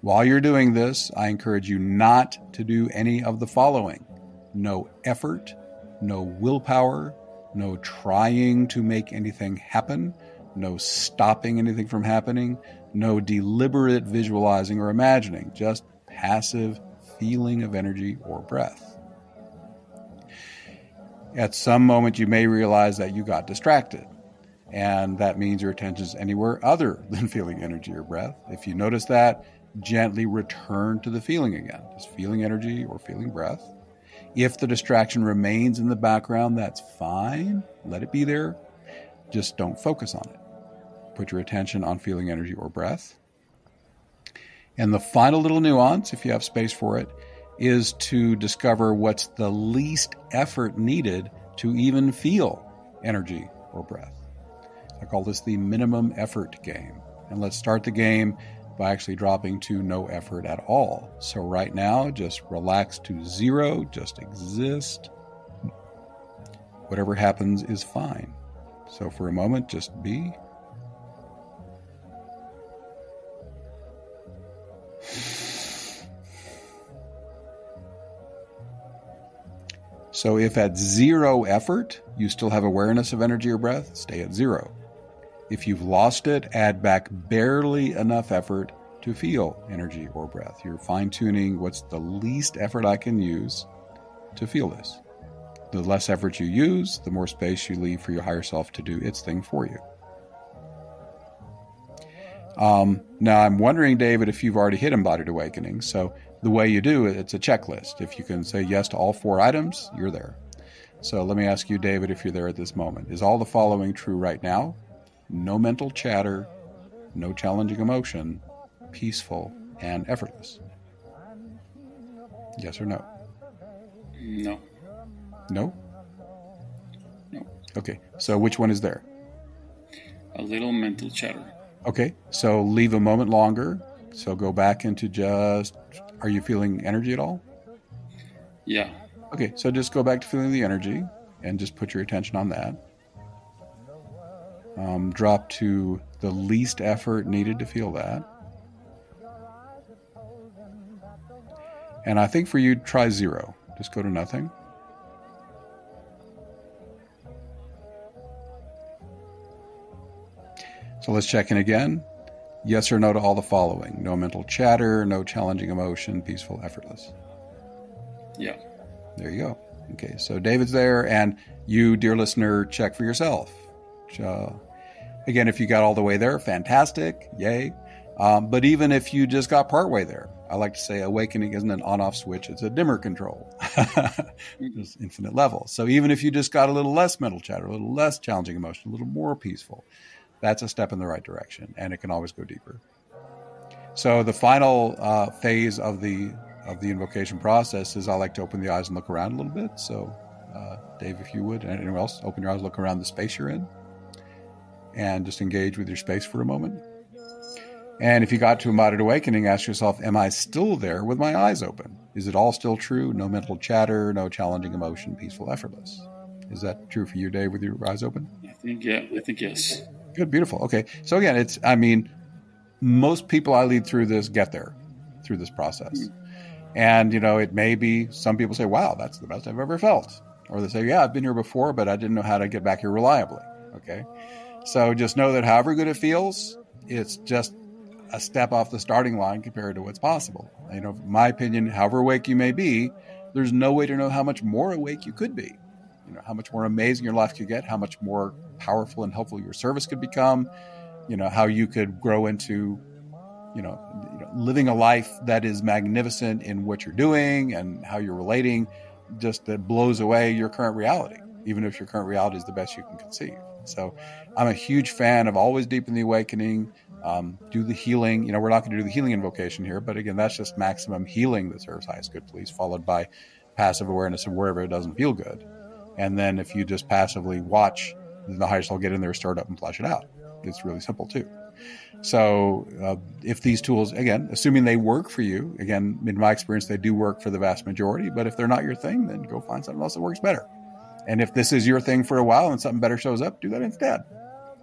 While you're doing this, I encourage you not to do any of the following no effort, no willpower, no trying to make anything happen, no stopping anything from happening, no deliberate visualizing or imagining, just passive feeling of energy or breath. At some moment, you may realize that you got distracted, and that means your attention is anywhere other than feeling energy or breath. If you notice that, gently return to the feeling again, just feeling energy or feeling breath. If the distraction remains in the background, that's fine. Let it be there. Just don't focus on it. Put your attention on feeling energy or breath. And the final little nuance, if you have space for it, is to discover what's the least effort needed to even feel energy or breath. I call this the minimum effort game. And let's start the game by actually dropping to no effort at all. So, right now, just relax to zero, just exist. Whatever happens is fine. So, for a moment, just be. So, if at zero effort you still have awareness of energy or breath, stay at zero. If you've lost it, add back barely enough effort to feel energy or breath. You're fine tuning what's the least effort I can use to feel this. The less effort you use, the more space you leave for your higher self to do its thing for you. Um, now, I'm wondering, David, if you've already hit embodied awakening. So, the way you do it, it's a checklist. If you can say yes to all four items, you're there. So, let me ask you, David, if you're there at this moment. Is all the following true right now? No mental chatter, no challenging emotion, peaceful and effortless? Yes or no? No. No? No. Okay, so which one is there? A little mental chatter. Okay, so leave a moment longer. So go back into just, are you feeling energy at all? Yeah. Okay, so just go back to feeling the energy and just put your attention on that um, drop to the least effort needed to feel that. And I think for you, try zero. Just go to nothing. So let's check in again. Yes or no to all the following no mental chatter, no challenging emotion, peaceful, effortless. Yeah. There you go. Okay, so David's there, and you, dear listener, check for yourself. Uh, Again, if you got all the way there, fantastic, yay. Um, but even if you just got partway there, I like to say awakening isn't an on off switch, it's a dimmer control. There's infinite levels. So even if you just got a little less mental chatter, a little less challenging emotion, a little more peaceful, that's a step in the right direction and it can always go deeper. So the final uh, phase of the of the invocation process is I like to open the eyes and look around a little bit. So, uh, Dave, if you would, and anyone else, open your eyes, look around the space you're in and just engage with your space for a moment. And if you got to a moderate awakening, ask yourself, Am I still there with my eyes open? Is it all still true? No mental chatter, no challenging emotion, peaceful, effortless. Is that true for you, Dave, with your eyes open? I think, yeah, I think yes. Good, beautiful. Okay. So, again, it's, I mean, most people I lead through this get there through this process. Mm-hmm. And, you know, it may be some people say, Wow, that's the best I've ever felt. Or they say, Yeah, I've been here before, but I didn't know how to get back here reliably. Okay. So just know that however good it feels, it's just a step off the starting line compared to what's possible. You know, my opinion, however awake you may be, there's no way to know how much more awake you could be. You know, how much more amazing your life could get, how much more powerful and helpful your service could become, you know, how you could grow into, you know, you know, living a life that is magnificent in what you're doing and how you're relating, just that blows away your current reality, even if your current reality is the best you can conceive. So, I'm a huge fan of always deepen the awakening. Um, do the healing. You know, we're not going to do the healing invocation here, but again, that's just maximum healing that serves highest good, please, followed by passive awareness of wherever it doesn't feel good. And then if you just passively watch the higher self get in there, start up, and flush it out, it's really simple too. So, uh, if these tools, again, assuming they work for you, again, in my experience, they do work for the vast majority, but if they're not your thing, then go find something else that works better. And if this is your thing for a while and something better shows up, do that instead.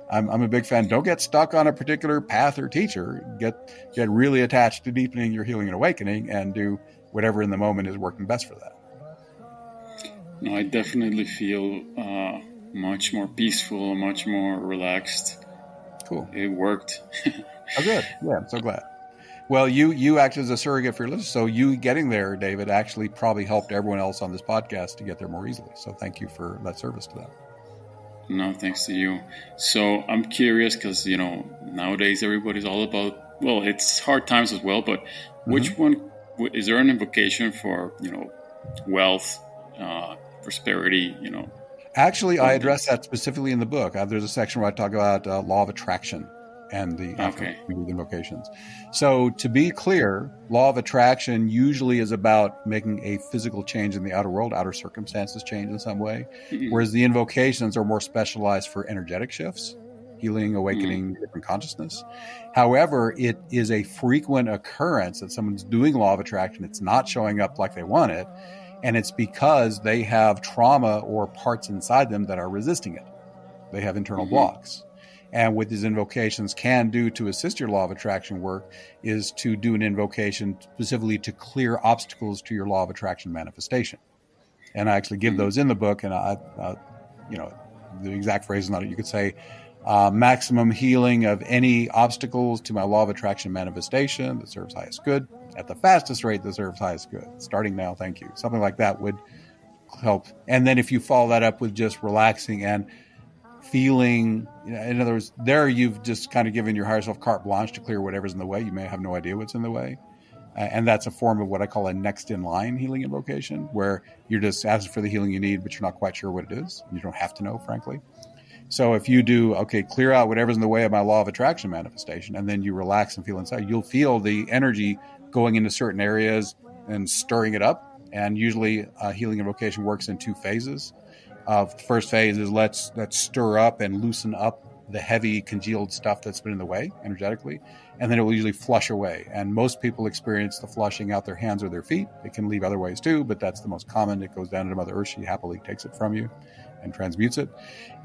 I'm, I'm a big fan. Don't get stuck on a particular path or teacher. Get get really attached to deepening your healing and awakening, and do whatever in the moment is working best for that. No, I definitely feel uh, much more peaceful, much more relaxed Cool. It worked. oh, good. Yeah, I'm so glad. Well, you you act as a surrogate for your listeners, so you getting there, David, actually probably helped everyone else on this podcast to get there more easily. So thank you for that service to them. No, thanks to you. So I'm curious because you know nowadays everybody's all about well, it's hard times as well. But which mm-hmm. one is there an invocation for you know wealth, uh, prosperity, you know, Actually, I address that specifically in the book. Uh, there's a section where I talk about uh, law of attraction and the okay. invocations. So, to be clear, law of attraction usually is about making a physical change in the outer world, outer circumstances change in some way, mm-hmm. whereas the invocations are more specialized for energetic shifts, healing, awakening, mm-hmm. different consciousness. However, it is a frequent occurrence that someone's doing law of attraction, it's not showing up like they want it and it's because they have trauma or parts inside them that are resisting it. They have internal mm-hmm. blocks. And what these invocations can do to assist your law of attraction work is to do an invocation specifically to clear obstacles to your law of attraction manifestation. And I actually give mm-hmm. those in the book. And I, uh, you know, the exact phrase is not it. You could say, uh, maximum healing of any obstacles to my law of attraction manifestation that serves highest good at the fastest rate that serves highest good. Starting now, thank you. Something like that would help. And then if you follow that up with just relaxing and feeling, in other words, there you've just kind of given your higher self carte blanche to clear whatever's in the way. You may have no idea what's in the way. Uh, and that's a form of what I call a next in line healing invocation, where you're just asking for the healing you need, but you're not quite sure what it is. You don't have to know, frankly. So if you do, okay, clear out whatever's in the way of my law of attraction manifestation, and then you relax and feel inside, you'll feel the energy going into certain areas and stirring it up. And usually, uh, healing invocation works in two phases. Uh, the first phase is let's let's stir up and loosen up the heavy congealed stuff that's been in the way energetically, and then it will usually flush away. And most people experience the flushing out their hands or their feet. It can leave other ways too, but that's the most common. It goes down to Mother Earth. She happily takes it from you and transmutes it.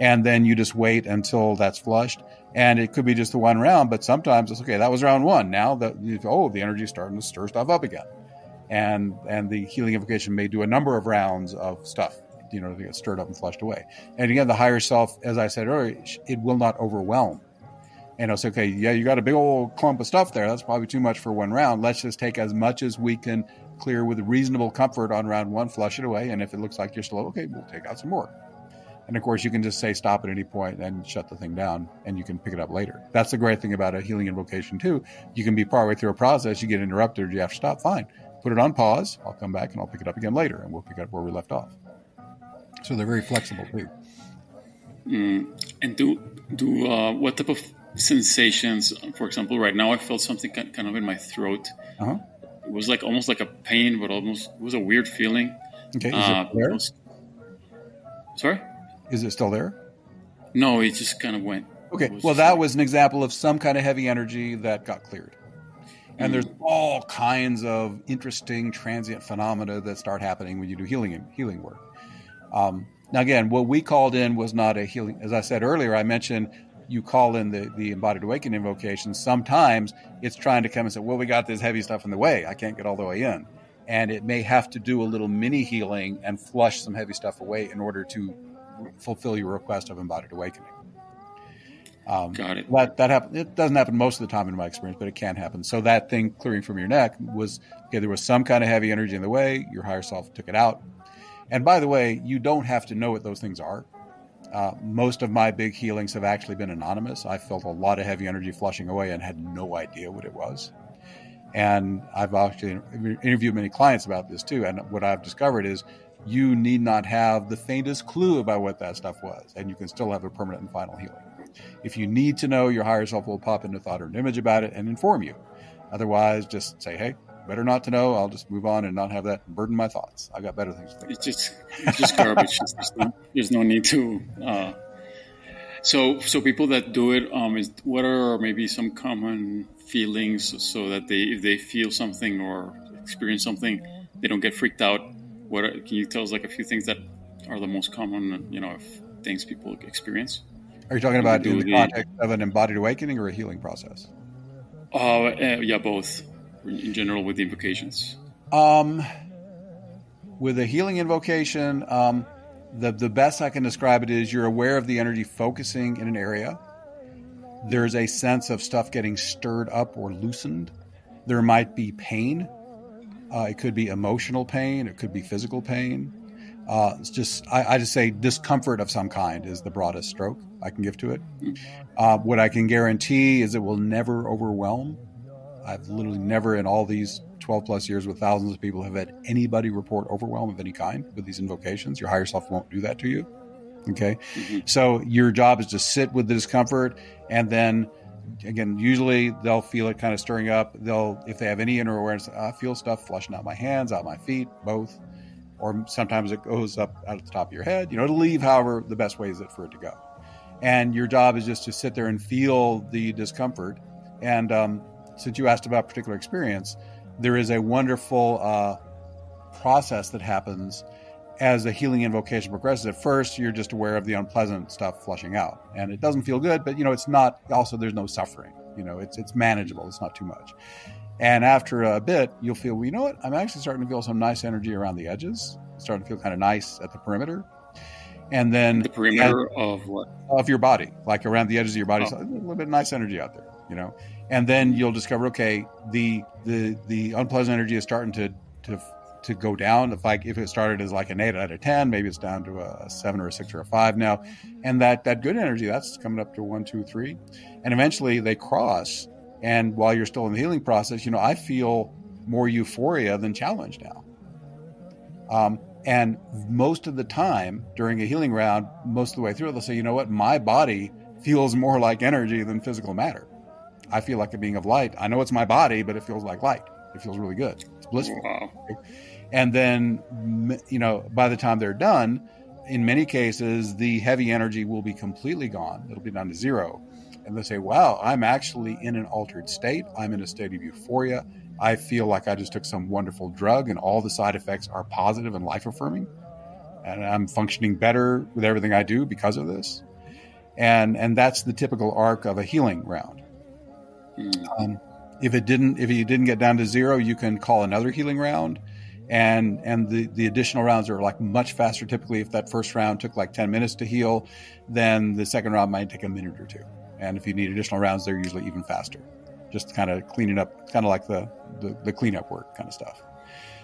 And then you just wait until that's flushed. And it could be just the one round, but sometimes it's okay. That was round one. Now that oh, the energy is starting to stir stuff up again, and and the healing invocation may do a number of rounds of stuff, you know, to get stirred up and flushed away. And again, the higher self, as I said earlier, it will not overwhelm. And it's okay. Yeah, you got a big old clump of stuff there. That's probably too much for one round. Let's just take as much as we can clear with reasonable comfort on round one, flush it away. And if it looks like you're still okay, we'll take out some more. And of course, you can just say stop at any point and shut the thing down, and you can pick it up later. That's the great thing about a healing invocation, too. You can be partway through a process, you get interrupted, you have to stop. Fine. Put it on pause. I'll come back and I'll pick it up again later, and we'll pick up where we left off. So they're very flexible, too. Mm. And do, do uh, what type of sensations, for example, right now I felt something kind of in my throat. Uh-huh. It was like almost like a pain, but almost it was a weird feeling. Okay, is uh, it there? Was, sorry? Is it still there? No, it just kind of went. Okay, well, that was an example of some kind of heavy energy that got cleared. And mm. there's all kinds of interesting transient phenomena that start happening when you do healing healing work. Um, now, again, what we called in was not a healing. As I said earlier, I mentioned you call in the, the embodied awakening invocation. Sometimes it's trying to come and say, well, we got this heavy stuff in the way. I can't get all the way in. And it may have to do a little mini healing and flush some heavy stuff away in order to fulfill your request of embodied awakening. Um, Got it. That that happen, It doesn't happen most of the time in my experience, but it can happen. So that thing clearing from your neck was okay. There was some kind of heavy energy in the way. Your higher self took it out. And by the way, you don't have to know what those things are. Uh, most of my big healings have actually been anonymous. I felt a lot of heavy energy flushing away and had no idea what it was. And I've actually interviewed many clients about this too. And what I've discovered is you need not have the faintest clue about what that stuff was, and you can still have a permanent and final healing. If you need to know, your higher self will pop into thought or an image about it and inform you. Otherwise, just say, hey, better not to know. I'll just move on and not have that burden my thoughts. I've got better things to think. It's just it's just garbage. there's, no, there's, no, need to. Uh, so so people that do it, um, is what are maybe some common feelings so that they if they feel something or experience something, they don't get freaked out. What are, can you tell us like a few things that are the most common you know things people experience? Are you talking about in the, the context of an embodied awakening or a healing process? Uh, uh yeah, both in general with the invocations? Um, with a healing invocation, um, the the best I can describe it is you're aware of the energy focusing in an area. There's a sense of stuff getting stirred up or loosened. There might be pain. Uh, it could be emotional pain. It could be physical pain. Uh, it's just I, I, just say discomfort of some kind is the broadest stroke I can give to it. Hmm. Uh, what I can guarantee is it will never overwhelm. I've literally never in all these 12 plus years with thousands of people have had anybody report overwhelm of any kind with these invocations. Your higher self won't do that to you. Okay. Mm-hmm. So your job is to sit with the discomfort and then again, usually they'll feel it kind of stirring up. They'll, if they have any inner awareness, I feel stuff flushing out my hands, out my feet, both. Or sometimes it goes up out of the top of your head. You know, to leave however the best way is it for it to go. And your job is just to sit there and feel the discomfort. And um, since you asked about particular experience, there is a wonderful uh, process that happens as the healing invocation progresses. At first, you're just aware of the unpleasant stuff flushing out, and it doesn't feel good, but you know it's not. Also, there's no suffering. You know, it's it's manageable. It's not too much. And after a bit, you'll feel, well, you know what? I'm actually starting to feel some nice energy around the edges. starting to feel kind of nice at the perimeter. And then the perimeter of what? Of your body, like around the edges of your body, oh. a little bit of nice energy out there. You know, and then you'll discover okay the the the unpleasant energy is starting to to to go down. If like if it started as like an 8 out of 10 maybe it's down to a 7 or a 6 or a 5 now. And that that good energy that's coming up to one, two, three, and eventually they cross. And while you're still in the healing process you know i feel more euphoria than challenge now. Um, and most of the time during a healing round most of the way through they'll say you know what? My body feels more like energy than physical matter I feel like a being of light. I know it's my body, but it feels like light. It feels really good. It's blissful. Wow. And then, you know, by the time they're done, in many cases, the heavy energy will be completely gone. It'll be down to zero. And they say, wow, I'm actually in an altered state. I'm in a state of euphoria. I feel like I just took some wonderful drug and all the side effects are positive and life affirming. And I'm functioning better with everything I do because of this. And, and that's the typical arc of a healing round. Mm. Um, if it didn't, if you didn't get down to zero, you can call another healing round, and and the the additional rounds are like much faster. Typically, if that first round took like ten minutes to heal, then the second round might take a minute or two. And if you need additional rounds, they're usually even faster. Just kind of cleaning up, kind of like the, the the cleanup work kind of stuff.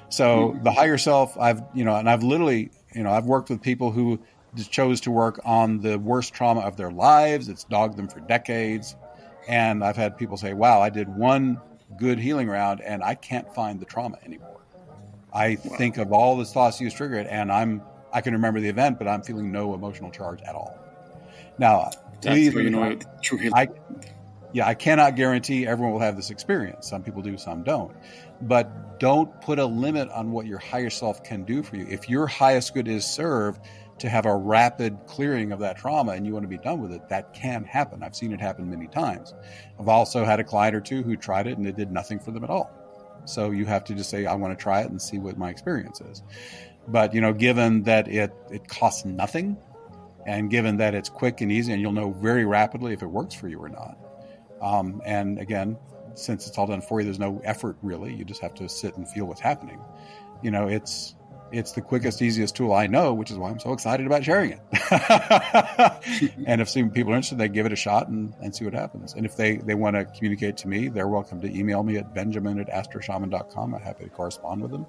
So mm-hmm. the higher self, I've you know, and I've literally you know, I've worked with people who just chose to work on the worst trauma of their lives. It's dogged them for decades. And I've had people say, wow, I did one good healing round and I can't find the trauma anymore. I wow. think of all the thoughts you triggered and I'm I can remember the event, but I'm feeling no emotional charge at all. Now, please, you know, true healing. I, yeah, I cannot guarantee everyone will have this experience. Some people do, some don't. But don't put a limit on what your higher self can do for you. If your highest good is served, to have a rapid clearing of that trauma and you want to be done with it, that can happen. I've seen it happen many times. I've also had a client or two who tried it and it did nothing for them at all. So you have to just say, I want to try it and see what my experience is. But you know, given that it it costs nothing, and given that it's quick and easy, and you'll know very rapidly if it works for you or not. Um, and again, since it's all done for you, there's no effort really. You just have to sit and feel what's happening. You know, it's it's the quickest, easiest tool I know, which is why I'm so excited about sharing it. and if some people are interested, they give it a shot and, and see what happens. And if they, they want to communicate to me, they're welcome to email me at benjamin at astroshaman.com. I'm happy to correspond with them.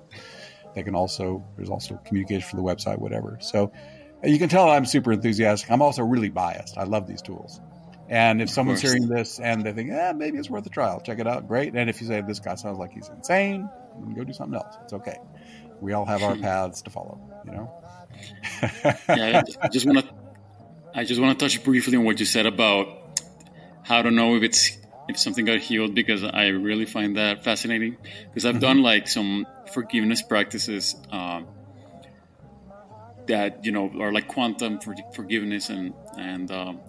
They can also, there's also communication for the website, whatever. So uh, You can tell I'm super enthusiastic. I'm also really biased. I love these tools. And if someone's hearing this and they think, yeah, maybe it's worth a trial, check it out. Great. And if you say this guy sounds like he's insane, go do something else. It's okay. We all have our paths to follow. You know. yeah, I just want to. I just want to touch briefly on what you said about how to know if it's if something got healed because I really find that fascinating because I've mm-hmm. done like some forgiveness practices um, that you know are like quantum for forgiveness and and um,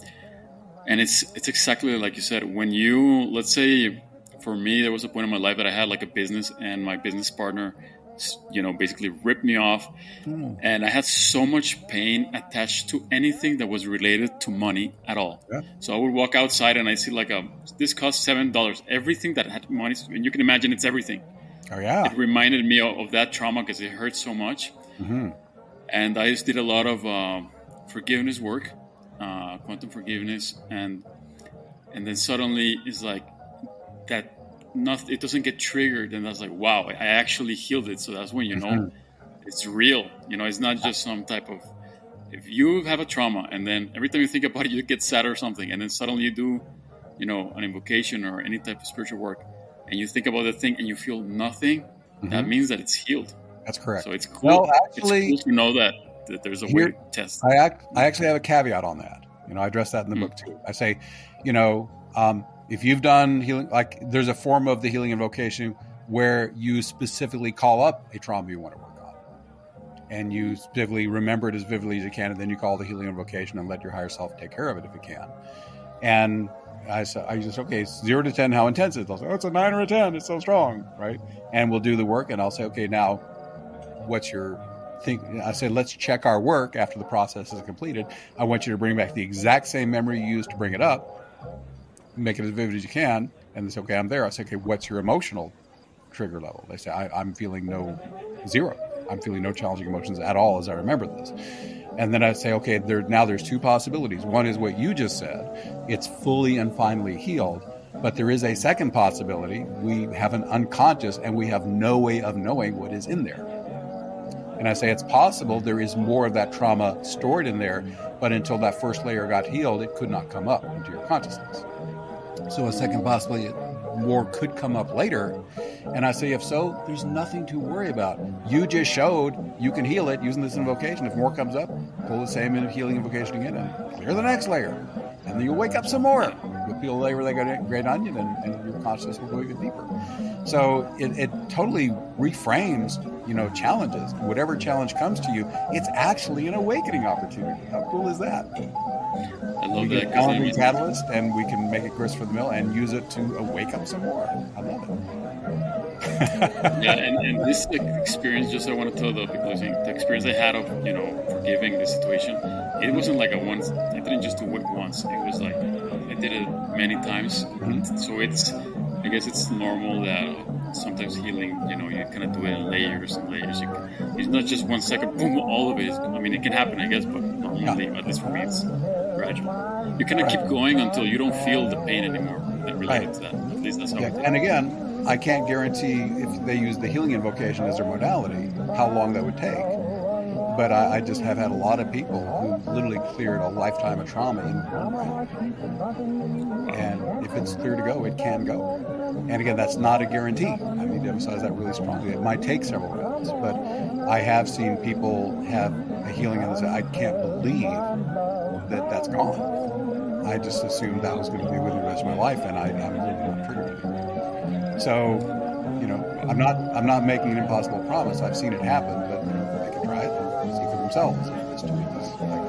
and it's it's exactly like you said when you let's say for me there was a point in my life that i had like a business and my business partner you know basically ripped me off mm. and i had so much pain attached to anything that was related to money at all yeah. so i would walk outside and i see like a this cost seven dollars everything that had money and you can imagine it's everything oh yeah it reminded me of, of that trauma because it hurt so much mm-hmm. and i just did a lot of uh, forgiveness work uh, quantum forgiveness, and and then suddenly it's like that. Not it doesn't get triggered, and that's like wow, I actually healed it. So that's when you know mm-hmm. it's real. You know, it's not just some type of. If you have a trauma, and then every time you think about it, you get sad or something, and then suddenly you do, you know, an invocation or any type of spiritual work, and you think about the thing and you feel nothing, mm-hmm. that means that it's healed. That's correct. So it's cool. Well, actually, it's cool to know that that there's a Here, way to test. I act, I actually have a caveat on that. You know, I address that in the mm book too. I say, you know, um, if you've done healing, like there's a form of the healing invocation where you specifically call up a trauma you want to work on, and you specifically remember it as vividly as you can, and then you call the healing invocation and let your higher self take care of it if you can. And I said, I just okay, zero to ten, how intense is it? They'll say, oh, it's a nine or a ten. It's so strong, right? And we'll do the work, and I'll say, okay, now, what's your think I said, let's check our work after the process is completed. I want you to bring back the exact same memory you used to bring it up, make it as vivid as you can, and they say, okay, I'm there. I say, okay, what's your emotional trigger level? They say, I, am feeling no zero. I'm feeling no challenging emotions at all as I remember this. And then I say, okay, there now there's two possibilities. One is what you just said. It's fully and finally healed. But there is a second possibility. We have an unconscious and we have no way of knowing what is in there. And I say it's possible there is more of that trauma stored in there, but until that first layer got healed, it could not come up into your consciousness. So a second possibility, more could come up later. And I say, if so, there's nothing to worry about. You just showed you can heal it using this invocation. If more comes up, pull the same healing invocation again and clear the next layer. And then you'll wake up some more. You'll peel a layer like a great onion, and, and your consciousness will go even deeper. So it, it totally reframes, you know, challenges. Whatever challenge comes to you, it's actually an awakening opportunity. How cool is that? I love we that. Get I mean, catalyst, and we can make it grist for the mill and use it to wake up some more. I love it. yeah, and, and this experience, just I want to tell the people the experience I had of you know forgiving the situation, it wasn't like a once. I didn't just do it once. It was like I did it many times. Mm-hmm. So it's I guess it's normal that sometimes healing, you know, you kind of do it in layers and layers. Can, it's not just one second, boom, all of it. Is, I mean, it can happen, I guess, but normally, yeah. at least for me, it's gradual. You kind of keep going until you don't feel the pain anymore related right. to that. At least that's how. Yeah. And again, I can't guarantee if they use the healing invocation as their modality how long that would take but I, I, just have had a lot of people who literally cleared a lifetime of trauma in one. And if it's clear to go, it can go. And again, that's not a guarantee. I need to emphasize that really strongly. It might take several rounds, but I have seen people have a healing and say, I can't believe that that's gone. I just assumed that was going to be with me the rest of my life, and I, I'm really not triggered. So, you know, I'm not I'm not making an impossible promise. I've seen it happen, but themselves.